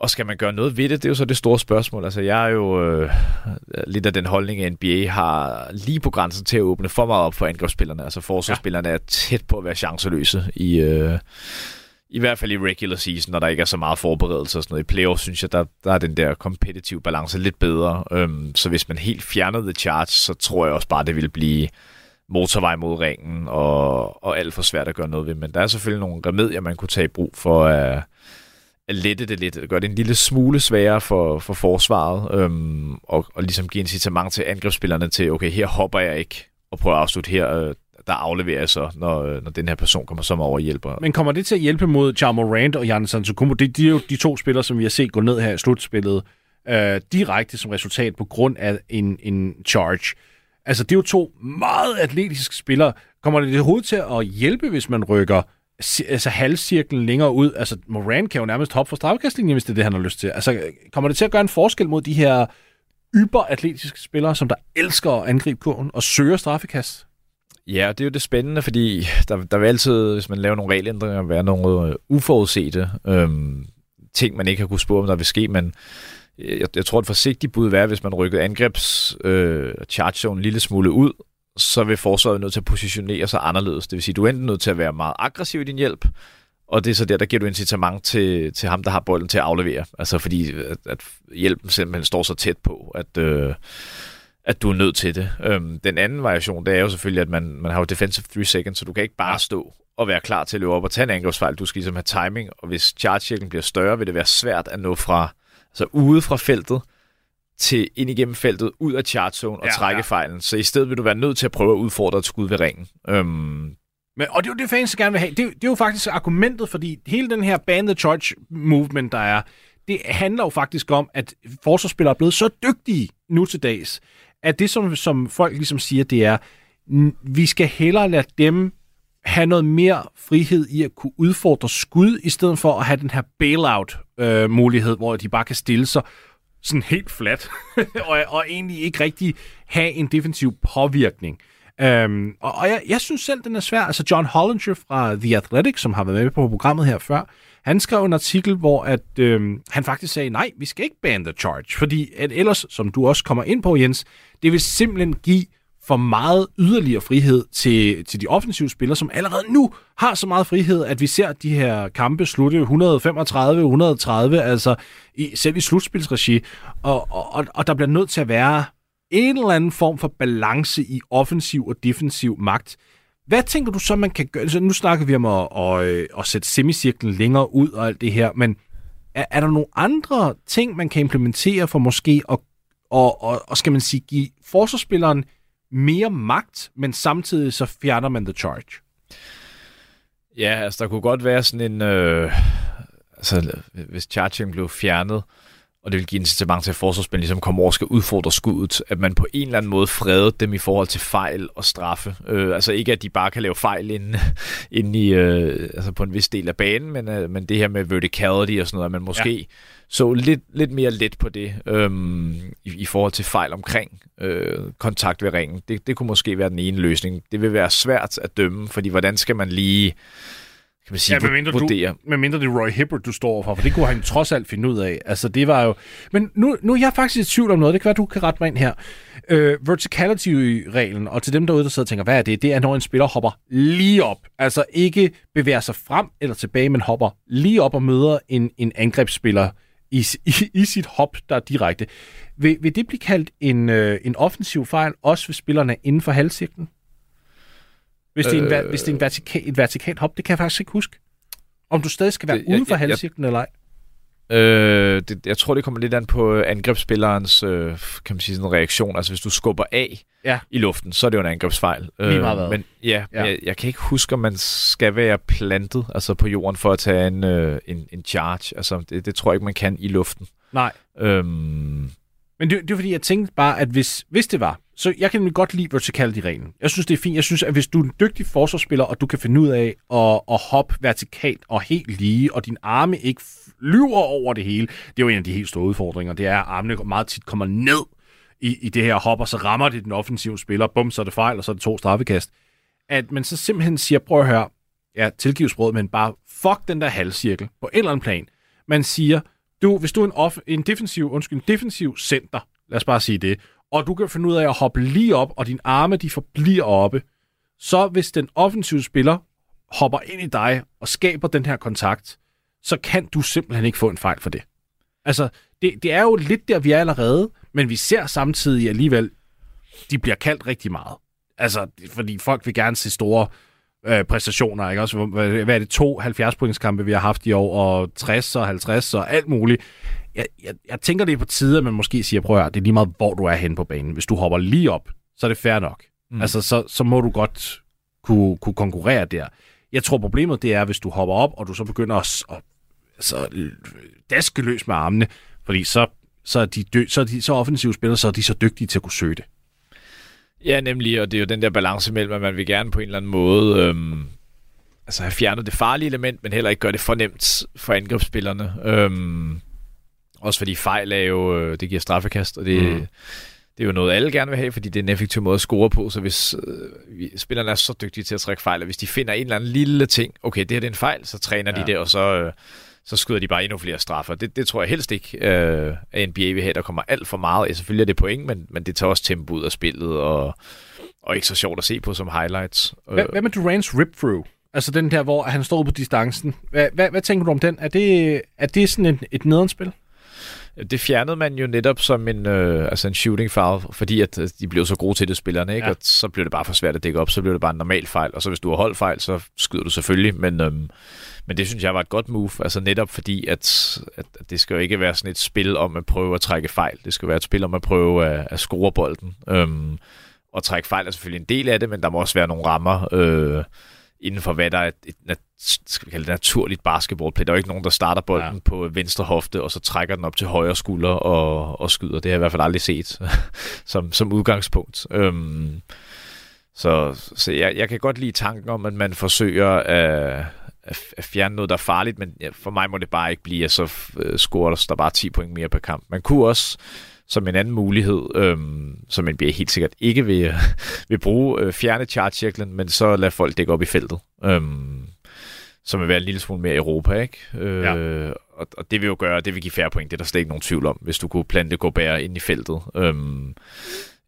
og skal man gøre noget ved det? Det er jo så det store spørgsmål. Altså, jeg er jo øh, lidt af den holdning, at NBA har lige på grænsen til at åbne for meget op for angrebsspillerne. Altså, forsvarsspillerne ja. er tæt på at være chanceløse i... Øh, i hvert fald i regular season, når der ikke er så meget forberedelse og sådan noget. I playoff synes jeg, der, der er den der competitive balance lidt bedre. Øhm, så hvis man helt fjernede The Charge, så tror jeg også bare, det ville blive motorvej mod ringen og, og alt for svært at gøre noget ved. Men der er selvfølgelig nogle remedier, man kunne tage i brug for at lette det lidt, gøre det en lille smule sværere for, for forsvaret, øhm, og, og ligesom give incitament til angrebsspillerne til, okay, her hopper jeg ikke, og prøver at afslutte her, øh, der afleverer jeg så, når, øh, når den her person kommer som over og hjælper. Men kommer det til at hjælpe mod Jamal Rand og Jan Santokumbo? Det, de er jo de to spillere, som vi har set gå ned her i slutspillet, øh, direkte som resultat på grund af en, en charge. Altså, det er jo to meget atletiske spillere. Kommer det hovedet til at hjælpe, hvis man rykker altså halvcirklen længere ud. Altså, Moran kan jo nærmest hoppe fra straffekastlinjen, hvis det er det, han har lyst til. Altså, kommer det til at gøre en forskel mod de her hyperatletiske spillere, som der elsker at angribe kurven og søger straffekast? Ja, det er jo det spændende, fordi der, der vil altid, hvis man laver nogle regelændringer, være nogle øh, uforudsete øhm, ting, man ikke har kunne spore, om der vil ske, men øh, jeg, jeg tror, et forsigtigt bud være, hvis man rykkede angrebs øh, charge zone en lille smule ud, så vil forsvaret nødt til at positionere sig anderledes. Det vil sige, du er enten nødt til at være meget aggressiv i din hjælp, og det er så der, der giver du incitament til, til ham, der har bolden til at aflevere. Altså fordi, at, at hjælpen simpelthen står så tæt på, at, øh, at du er nødt til det. Øhm, den anden variation, det er jo selvfølgelig, at man, man har jo defensive 3 seconds, så du kan ikke bare stå og være klar til at løbe op og tage en angrebsfejl. Du skal ligesom have timing, og hvis charge bliver større, vil det være svært at nå fra, altså ude fra feltet, til ind igennem feltet, ud af charge zone og ja, trække ja. fejlen. Så i stedet vil du være nødt til at prøve at udfordre et skud ved ringen. Øhm, men, og det er jo det, fans gerne vil have. Det, det er jo faktisk argumentet, fordi hele den her ban the charge movement, der er, det handler jo faktisk om, at forsvarsspillere er blevet så dygtige nu til dags, at det, som, som folk ligesom siger, det er, vi skal hellere lade dem have noget mere frihed i at kunne udfordre skud, i stedet for at have den her bailout-mulighed, øh, hvor de bare kan stille sig sådan helt flat, (laughs) og, og egentlig ikke rigtig have en defensiv påvirkning. Øhm, og og jeg, jeg synes selv, den er svær. Altså John Hollinger fra The Athletic, som har været med på programmet her før, han skrev en artikel, hvor at, øhm, han faktisk sagde, nej, vi skal ikke ban the charge, fordi at ellers, som du også kommer ind på, Jens, det vil simpelthen give for meget yderligere frihed til, til de offensive spillere, som allerede nu har så meget frihed, at vi ser de her kampe slutte 135-130, altså i, selv i slutspilsregi, og, og, og der bliver nødt til at være en eller anden form for balance i offensiv og defensiv magt. Hvad tænker du så, man kan gøre? Så nu snakker vi om at, at, at, at sætte semicirklen længere ud og alt det her, men er, er der nogle andre ting, man kan implementere for måske at og, og, og skal man sige, give forsvarsspilleren mere magt, men samtidig så fjerner man the charge. Ja, altså der kunne godt være sådan en... Øh, altså, hvis charging blev fjernet, og det vil give incitament til, at forsvarsspillerne ligesom kommer over og skal udfordre skuddet, at man på en eller anden måde fredede dem i forhold til fejl og straffe. Øh, altså ikke, at de bare kan lave fejl inde, (laughs) inde i, øh, altså på en vis del af banen, men, øh, men det her med verticality og sådan noget, at man måske ja. så lidt, lidt mere let på det øhm, i, i forhold til fejl omkring øh, kontakt ved ringen. Det, det kunne måske være den ene løsning. Det vil være svært at dømme, fordi hvordan skal man lige kan man sige, ja, medmindre vurdere. Du, medmindre det er Roy Hibbert, du står for, for det kunne han trods alt finde ud af. Altså, det var jo... Men nu, nu er jeg faktisk i tvivl om noget. Det kan være, du kan rette mig ind her. Uh, Verticality-reglen, og til dem derude, der sidder og tænker, hvad er det? Det er, når en spiller hopper lige op. Altså ikke bevæger sig frem eller tilbage, men hopper lige op og møder en, en angrebsspiller i, i, i sit hop, der er direkte. Vil, vil det blive kaldt en, øh, en offensiv fejl, også hvis spillerne er inden for halvcirklen? Hvis det er, en, øh, hvis det er en vertikal, et vertikalt hop, det kan jeg faktisk ikke huske. Om du stadig skal være det, uden for halvcirklen eller ej. Øh, det, jeg tror, det kommer lidt an på angrebsspillerens øh, kan man sige, sådan reaktion. Altså, hvis du skubber af ja. i luften, så er det jo en angrebsfejl. Lige meget øh, men ja, ja. Jeg, jeg kan ikke huske, om man skal være plantet altså på jorden for at tage en, øh, en, en charge. Altså, det, det tror jeg ikke, man kan i luften. Nej. Øhm, men det, det er fordi, jeg tænkte bare, at hvis, hvis det var, så jeg kan nemlig godt lide verticality-reglen. Jeg synes, det er fint. Jeg synes, at hvis du er en dygtig forsvarsspiller, og du kan finde ud af at, at hoppe vertikalt og helt lige, og din arme ikke flyver over det hele, det er jo en af de helt store udfordringer. Det er, at armene meget tit kommer ned i, i det her hop, og så rammer det den offensive spiller. Bum, så er det fejl, og så er det to straffekast. At man så simpelthen siger, prøv at høre, ja, tilgivsbrød, men bare fuck den der halvcirkel på en eller anden plan. Man siger, du, hvis du er en, off, en defensiv, undskyld, en defensiv center, lad os bare sige det, og du kan finde ud af at hoppe lige op, og dine arme de forbliver oppe, så hvis den offensive spiller hopper ind i dig og skaber den her kontakt, så kan du simpelthen ikke få en fejl for det. Altså, det, det er jo lidt der, vi er allerede, men vi ser samtidig alligevel, de bliver kaldt rigtig meget. Altså, fordi folk vil gerne se store øh, præstationer, ikke? Også, hvad, hvad er det, to 70-pointskampe, vi har haft i år, og 60 og 50 og alt muligt. Jeg, jeg, jeg tænker, det er på tide, at man måske siger, prøv at det er lige meget, hvor du er henne på banen. Hvis du hopper lige op, så er det fair nok. Mm. Altså, så, så må du godt kunne, kunne konkurrere der. Jeg tror, problemet det er, hvis du hopper op, og du så begynder at, at så daske løs med armene, fordi så, så, er de dø, så, er de, så offensive spillere, så er de så dygtige til at kunne søge det. Ja, nemlig, og det er jo den der balance mellem, at man vil gerne på en eller anden måde øhm, altså have fjernet det farlige element, men heller ikke gøre det for nemt for angrebsspillerne. Øhm, også fordi fejl er jo, øh, det giver straffekast, og det, mm. det er jo noget, alle gerne vil have, fordi det er en effektiv måde at score på, så hvis øh, spillerne er så dygtige til at trække fejl, og hvis de finder en eller anden lille ting, okay, det her det er en fejl, så træner ja. de det, og så... Øh, så skyder de bare endnu flere straffer. Det, det tror jeg helst ikke, øh, at NBA vil have. Der kommer alt for meget. Ja, selvfølgelig er det point, men, men det tager også tempo ud af spillet, og, og ikke så sjovt at se på som highlights. Hvad, hvad med Durant's rip-through? Altså den der, hvor han står på distancen. Hvad, hvad, hvad tænker du om den? Er det, er det sådan et, et nedenspil? Det fjernede man jo netop som en, øh, altså en shooting foul, fordi at øh, de blev så gode til det, spillerne, ikke? Ja. og så blev det bare for svært at dække op, så blev det bare en normal fejl, og så hvis du har holdt fejl, så skyder du selvfølgelig, men, øhm, men det synes jeg var et godt move, altså netop fordi, at, at, at det skal jo ikke være sådan et spil om at prøve at trække fejl, det skal være et spil om at prøve at, at score bolden, øhm, og trække fejl er selvfølgelig en del af det, men der må også være nogle rammer, øh, inden for hvad der er et, et skal vi kalde det naturligt basketballplay. Der er jo ikke nogen, der starter bolden ja. på venstre hofte, og så trækker den op til højre skulder og, og skyder. Det har jeg i hvert fald aldrig set (laughs) som, som udgangspunkt. Øhm, så så jeg, jeg kan godt lide tanken om, at man forsøger at, at fjerne noget, der er farligt, men for mig må det bare ikke blive, at så øh, scorer der bare 10 point mere per kamp. Man kunne også som en anden mulighed, øhm, som NBA helt sikkert ikke vil, (laughs) vil bruge, øh, fjerne charge-cirklen, men så lade folk dække op i feltet. Øhm, som vil være en lille smule mere Europa, ikke? Øh, ja. og, og det vil jo gøre, det vil give færre point, det er der slet ikke nogen tvivl om, hvis du kunne plante Gobert ind i feltet. Øhm,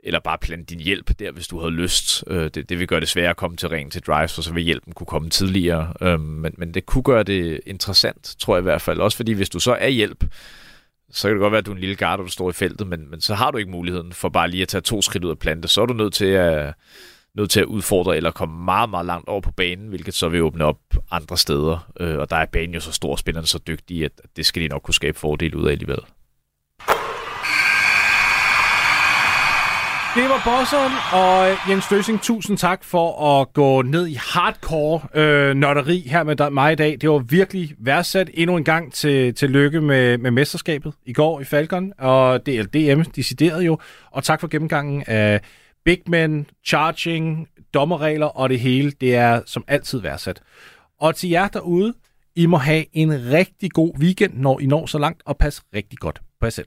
eller bare plante din hjælp der, hvis du havde lyst. Øh, det, det vil gøre det sværere at komme til ringen til drives, og så vil hjælpen kunne komme tidligere. Øhm, men, men det kunne gøre det interessant, tror jeg i hvert fald. Også fordi hvis du så er hjælp, så kan det godt være, at du er en lille guard, og du står i feltet, men, men så har du ikke muligheden for bare lige at tage to skridt ud af plante. Så er du nødt til at, nødt til at udfordre eller komme meget, meget langt over på banen, hvilket så vil åbne op andre steder. Øh, og der er banen jo så stor, og spillerne så dygtige, at det skal de nok kunne skabe fordel ud af alligevel. Det var bosseren, og øh, Jens Døsing, tusind tak for at gå ned i hardcore øh, nørderi her med mig i dag. Det var virkelig værdsat endnu en gang til, til lykke med, med mesterskabet i går i Falcon, og DLDM deciderede jo. Og tak for gennemgangen af Big Men, charging, dommerregler og det hele. Det er som altid værdsat. Og til jer derude, I må have en rigtig god weekend, når I når så langt, og pas rigtig godt på jer selv.